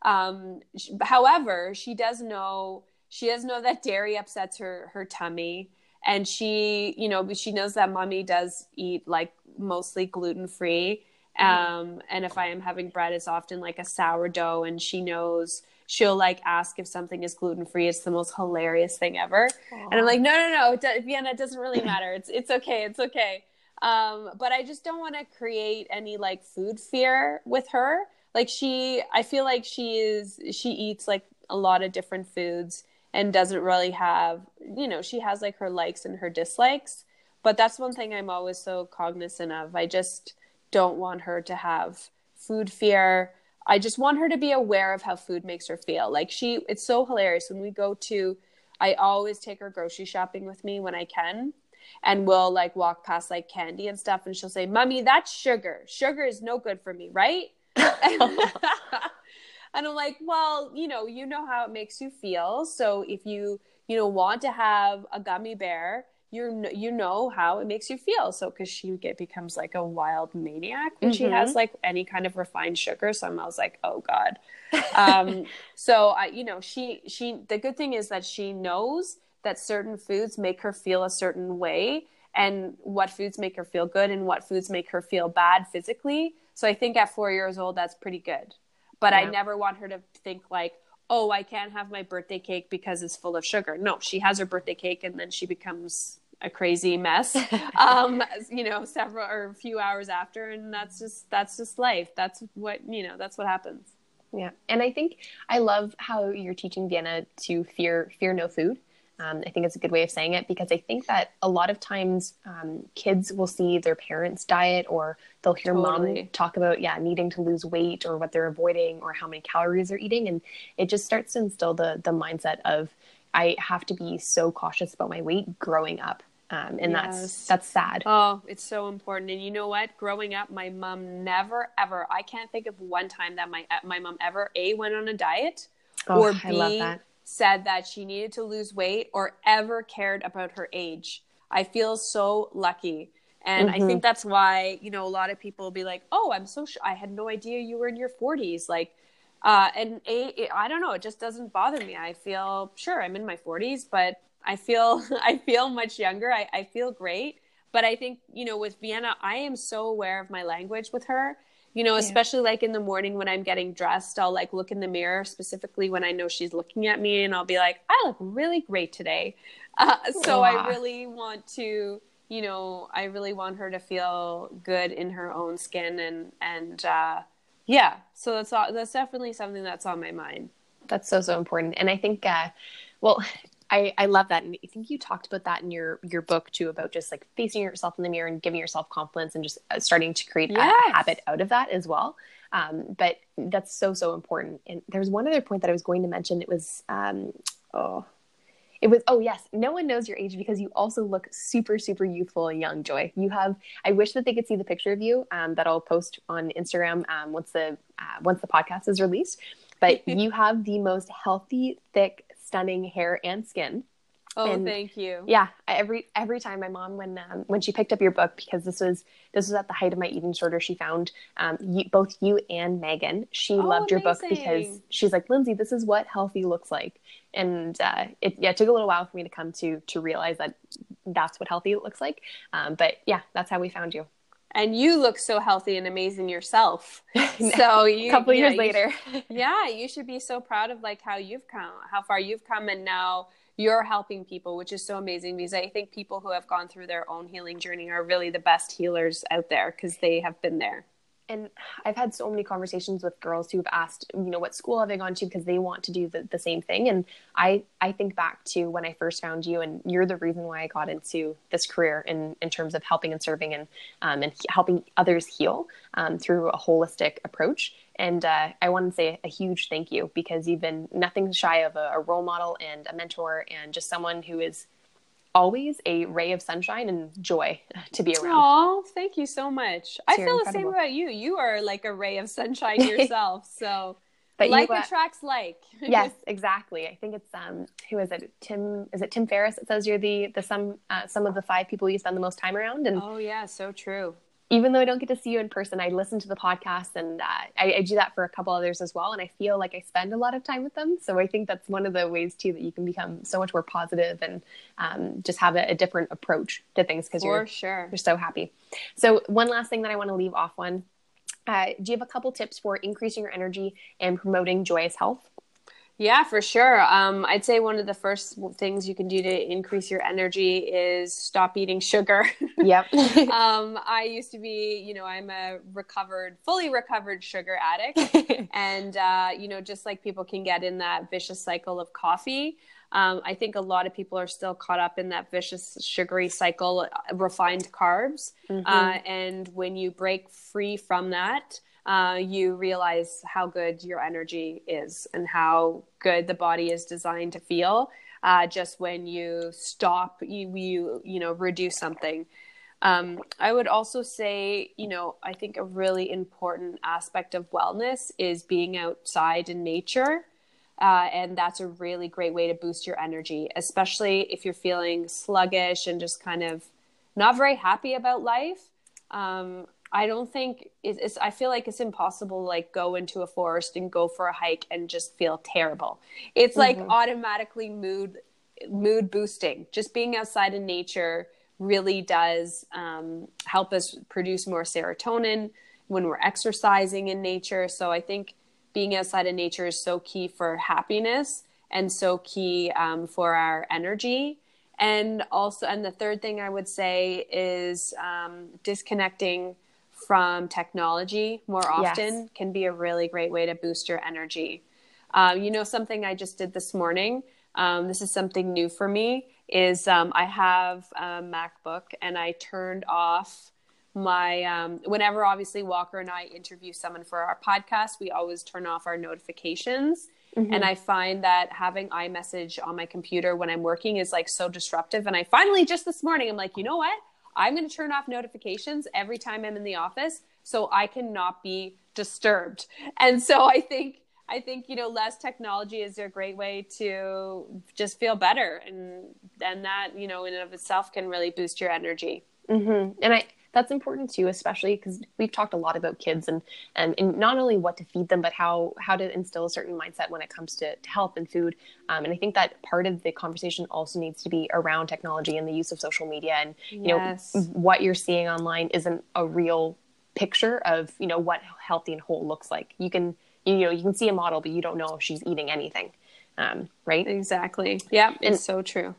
Um, however, she does know she does know that dairy upsets her her tummy and she you know she knows that mommy does eat like mostly gluten free um, and if I am having bread, it's often like a sourdough, and she knows she'll like ask if something is gluten free. It's the most hilarious thing ever. Aww. And I'm like, no, no, no, it Vienna, it doesn't really matter. It's it's okay, it's okay. Um, but I just don't want to create any like food fear with her. Like she, I feel like she is she eats like a lot of different foods and doesn't really have, you know, she has like her likes and her dislikes. But that's one thing I'm always so cognizant of. I just don't want her to have food fear. I just want her to be aware of how food makes her feel. Like she, it's so hilarious when we go to, I always take her grocery shopping with me when I can. And we'll like walk past like candy and stuff. And she'll say, Mommy, that's sugar. Sugar is no good for me, right? [LAUGHS] And I'm like, well, you know, you know how it makes you feel. So if you, you know, want to have a gummy bear, you you know how it makes you feel. So because she get becomes like a wild maniac when mm-hmm. she has mm-hmm. like any kind of refined sugar. So I was like, oh god. um, [LAUGHS] so I, you know, she she. The good thing is that she knows that certain foods make her feel a certain way and what foods make her feel good and what foods make her feel bad physically. So I think at four years old, that's pretty good but yeah. I never want her to think like, oh, I can't have my birthday cake because it's full of sugar. No, she has her birthday cake and then she becomes a crazy mess. [LAUGHS] um, you know, several or a few hours after, and that's just that's just life. That's what you know. That's what happens. Yeah, and I think I love how you're teaching Vienna to fear fear no food. Um, I think it's a good way of saying it because I think that a lot of times um, kids will see their parents' diet or they'll hear totally. mom talk about, yeah, needing to lose weight or what they're avoiding or how many calories they're eating. And it just starts to instill the, the mindset of, I have to be so cautious about my weight growing up. Um, and yes. that's that's sad. Oh, it's so important. And you know what? Growing up, my mom never ever. I can't think of one time that my my mom ever a went on a diet oh, or b said that she needed to lose weight or ever cared about her age. I feel so lucky. And mm-hmm. I think that's why, you know, a lot of people be like, oh, I'm so, sh- I had no idea you were in your 40s. Like, uh, and I don't know, it just doesn't bother me. I feel, sure, I'm in my 40s, but I feel, [LAUGHS] I feel much younger. I, I feel great. But I think, you know, with Vienna, I am so aware of my language with her you know especially yeah. like in the morning when i'm getting dressed i'll like look in the mirror specifically when i know she's looking at me and i'll be like i look really great today [LAUGHS] uh, so Aww. i really want to you know i really want her to feel good in her own skin and and uh, yeah so that's all, that's definitely something that's on my mind that's so so important and i think uh, well I, I love that. And I think you talked about that in your, your book too, about just like facing yourself in the mirror and giving yourself confidence and just uh, starting to create yes. a, habit out of that as well. Um, but that's so, so important. And there's one other point that I was going to mention. It was, um, oh, it was, oh yes, no one knows your age because you also look super, super youthful and young, Joy. You have, I wish that they could see the picture of you um, that I'll post on Instagram um, once the, uh, once the podcast is released. But [LAUGHS] you have the most healthy, thick, stunning hair and skin. Oh, and thank you. Yeah, every every time my mom when um, when she picked up your book because this was this was at the height of my eating disorder, she found um, you, both you and Meghan. She oh, loved your book because she's like Lindsay, this is what healthy looks like, and uh, it yeah it took a little while for me to come to to realize that that's what healthy looks like. Um, but yeah, that's how we found you and you look so healthy and amazing yourself. [LAUGHS] So you, a couple yeah, years later, should, [LAUGHS] yeah, you should be so proud of like how you've come, how far you've come, and now you're helping people, which is so amazing. Because I think people who have gone through their own healing journey are really the best healers out there because they have been there and I've had so many conversations with girls who've asked, you know, what school have they gone to because they want to do the, the same thing. And I, I think back to when I first found you, and you're the reason why I got into this career in, in terms of helping and serving and um, and helping others heal um, through a holistic approach. And uh, I want to say a huge thank you because you've been nothing shy of a, a role model and a mentor and just someone who is always a ray of sunshine and joy to be around. Oh, thank you so much. I feel incredible. the same about you. You are like a ray of sunshine [LAUGHS] yourself. So but like you, uh, attracts like. [LAUGHS] yes, exactly. I think it's um who is it? Tim is it Tim Ferriss that says you're the the some uh, some of the five people you spend the most time around and Oh yeah, so true even though I don't get to see you in person, I listen to the podcast and uh, I, I, do that for a couple others as well. And I feel like I spend a lot of time with them. So I think that's one of the ways too that you can become so much more positive and um, just have a, a, different approach to things because you're sure you're so happy. So one last thing that I want to leave off on: uh, do you have a couple tips for increasing your energy and promoting joyous health? Yeah, for sure. Um, I'd say one of the first things you can do to increase your energy is stop eating sugar. Yep. [LAUGHS] um, I used to be, you know, I'm a recovered, fully recovered sugar addict. [LAUGHS] and, uh, you know, just like people can get in that vicious cycle of coffee, um, I think a lot of people are still caught up in that vicious sugary cycle, uh, refined carbs. Mm-hmm. Uh, and when you break free from that, uh, you realize how good your energy is and how good the body is designed to feel. Uh, just when you stop, you, you you know reduce something. Um, I would also say, you know, I think a really important aspect of wellness is being outside in nature. Uh, and that's a really great way to boost your energy, especially if you're feeling sluggish and just kind of not very happy about life. Um, I don't think it's, it's, I feel like it's impossible to like go into a forest and go for a hike and just feel terrible. It's like Mhm. automatically mood mood boosting. Just being outside in nature really does um, help us produce more serotonin when we're exercising in nature. So I think being outside in nature is so key for happiness and so key um, for our energy. And also, and the third thing I would say is um, disconnecting from technology more often Yes. can be a really great way to boost your energy. Um, you know, something I just did this morning. Um, this is something new for me. Is um, I have a MacBook and I turned off my um, whenever obviously Walker and I interview someone for our podcast, we always turn off our notifications. Mm-hmm. And I find that having iMessage on my computer when I'm working is like so disruptive. And I finally just this morning, I'm like, you know what? I'm going to turn off notifications every time I'm in the office so I cannot be disturbed. And so I think I think you know less technology is a great way to just feel better, and and that you know in and of itself can really boost your energy. hmm And I that's important too, especially because we've talked a lot about kids and, and and not only what to feed them, but how how to instill a certain mindset when it comes to, to health and food. Um, and I think that part of the conversation also needs to be around technology and the use of social media. And you Yes. know what you're seeing online isn't a real picture of you know what healthy and whole looks like. You can you know you can see a model, but you don't know if she's eating anything, um, right? Exactly. Yeah, And- it's so true.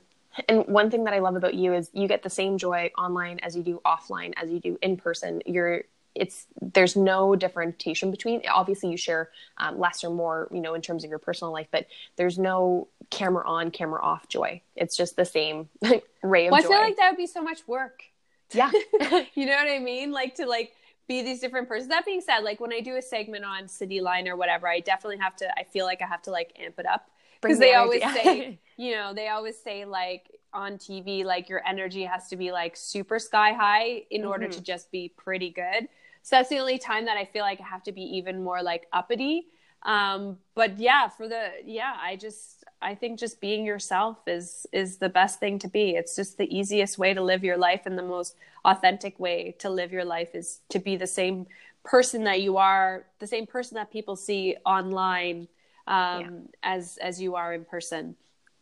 And one thing that I love about you is you get the same joy online as you do offline, as you do in person. You're it's there's no differentiation between. Obviously, you share um, less or more, you know, in terms of your personal life, but there's no camera on, camera off joy. It's just the same [LAUGHS] ray of Well, I feel like that would be so much work. yeah, [LAUGHS] [LAUGHS] you know what I mean? Like to like be these different persons. That being said, like when I do a segment on Cityline or whatever, I definitely have to. I feel like I have to like amp it up because they always say, [LAUGHS] you know, they always say like on TV, like your energy has to be like super sky high in order Mhm. to just be pretty good. So that's the only time that I feel like I have to be even more like uppity. Um, but yeah, for the yeah, I just I think just being yourself is is the best thing to be. It's just the easiest way to live your life and the most authentic way to live your life is to be the same person that you are, the same person that people see online um, Yeah. as as you are in person.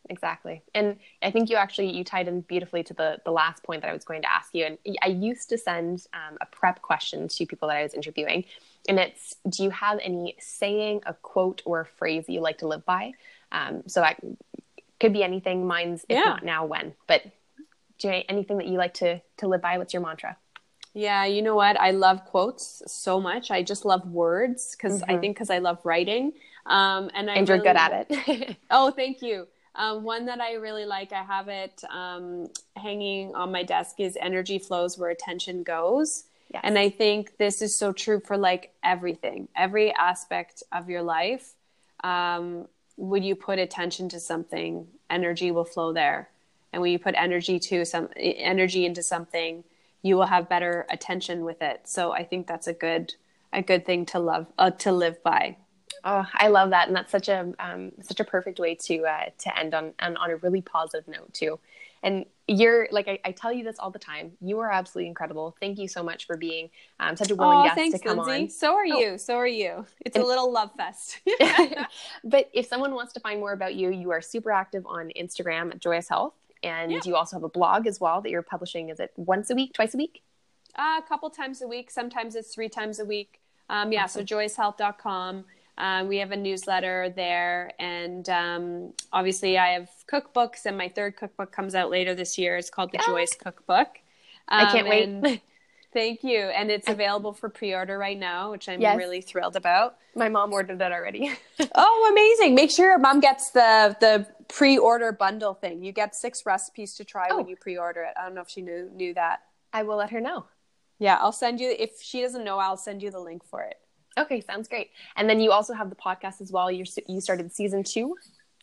exactly. And I think you actually you tied in beautifully to the the last point that I was going to ask you. And I used to send um, a prep question to people that I was interviewing, and it's do you have any saying, a quote, or a phrase that you like to live by? Um, so that could be anything. Mine's if Yeah. not now, when. But do you anything that you like to to live by? What's your mantra? Yeah, you know what? I love quotes so much. I just love words because I Mhm. think because I love writing. Um, and I and you're really- good at it. [LAUGHS] Oh, thank you. Um, one that I really like, I have it um, hanging on my desk, is energy flows where attention goes. Yes. And I think this is so true for like everything, every aspect of your life. Um, when you put attention to something, energy will flow there. And when you put energy to some energy into something, you will have better attention with it. So I think that's a good a good thing to love uh, to live by. Oh, I love that, and that's such a um, such a perfect way to uh, to end on, on on a really positive note too. And you're like I, I tell you this all the time. You are absolutely incredible. Thank you so much for being um, such a willing Oh, guest thanks, to come Lindsay. So are Oh. you. So are you. It's And- a little love fest. [LAUGHS] [LAUGHS] but if someone wants to find more about you, you are super active on Instagram at Joyous Health, and Yeah. you also have a blog as well that you're publishing. Is it once a week, twice a week? Uh, a couple times a week. Sometimes it's three times a week. Um, yeah, so joyoushealth.com. Um, we have a newsletter there, and um, obviously, I have cookbooks, and my third cookbook comes out later this year. It's called the yeah. Joyous Cookbook. I can't um, wait. [LAUGHS] Thank you. And it's available for pre order right now, which I'm yes. really thrilled about. My mom ordered it already. [LAUGHS] oh, amazing. Make sure your mom gets the the pre order bundle thing. You get six recipes to try oh. when you pre order it. I don't know if she knew knew that. I will let her know. Yeah, I'll send you if she doesn't know, I'll send you the link for it. Okay, sounds great. And then you also have the podcast as well. You you started season two.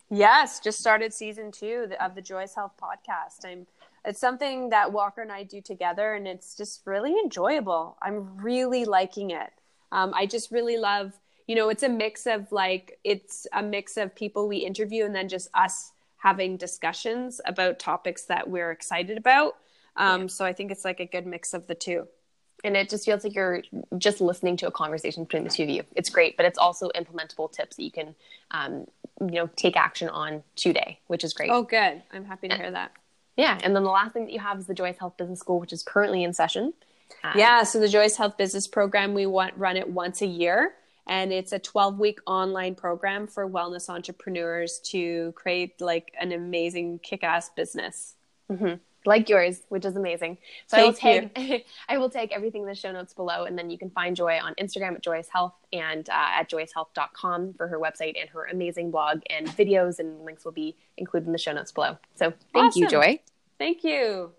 Yes, just started season two of the Joyous Health podcast. I'm it's something that Walker and I do together, and it's just really enjoyable. I'm really liking it. Um, I just really love, you know, it's a mix of like, it's a mix of people we interview and then just us having discussions about topics that we're excited about. Um, yeah. So I think it's like a good mix of the two. And it just feels like you're just listening to a conversation between the two of you. It's great, but it's also implementable tips that you can, um, you know, take action on today, which is great. Oh, good. I'm happy to hear that. Yeah, and then the last thing that you have is the Joyous Health Business School, which is currently in session. Um, yeah, so the Joyous Health Business Program, we want, run it once a year, and it's a 12 week online program for wellness entrepreneurs to create like an amazing kick ass business. Mm-hmm. Like yours, which is amazing. So I will tag [LAUGHS] I will tag everything in the show notes below, and then you can find Joy on Instagram at Joyous Health and uh, at joyoushealth.com for her website and her amazing blog and videos, and links will be included in the show notes below. So thank awesome. you, Joy. Thank you.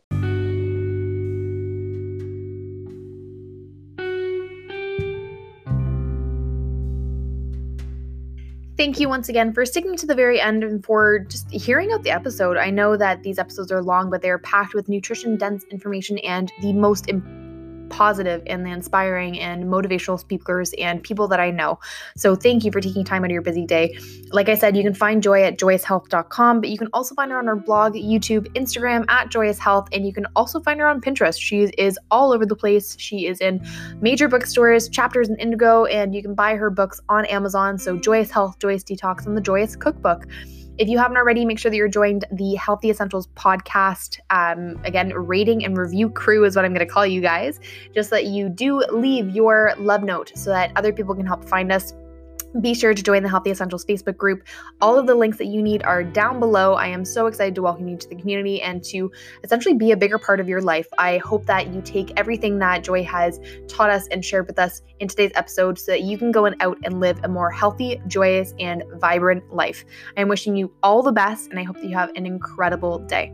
Thank you once again for sticking to the very end and for just hearing out the episode. I know that these episodes are long, but they are packed with nutrition dense information and the most important positive and the inspiring and motivational speakers and people that I know. So thank you for taking time out of your busy day. Like I said, you can find Joy at joyoushealth.com, but you can also find her on her blog, YouTube, Instagram at Joyous Health, and you can also find her on Pinterest. She is all over the place. She is in major bookstores, Chapters in Indigo, and you can buy her books on Amazon. So Joyous Health, Joyous Detox, and the Joyous Cookbook. If you haven't already, make sure that you're joined the Healthy Essentials podcast. Um, again, rating and review crew is what I'm going to call you guys, just that you do leave your love note so that other people can help find us be sure to join the Healthy Essentials Facebook group. All of the links that you need are down below. I am so excited to welcome you to the community and to essentially be a bigger part of your life. I hope that you take everything that Joy has taught us and shared with us in today's episode so that you can go and out and live a more healthy, joyous, and vibrant life. I am wishing you all the best and I hope that you have an incredible day.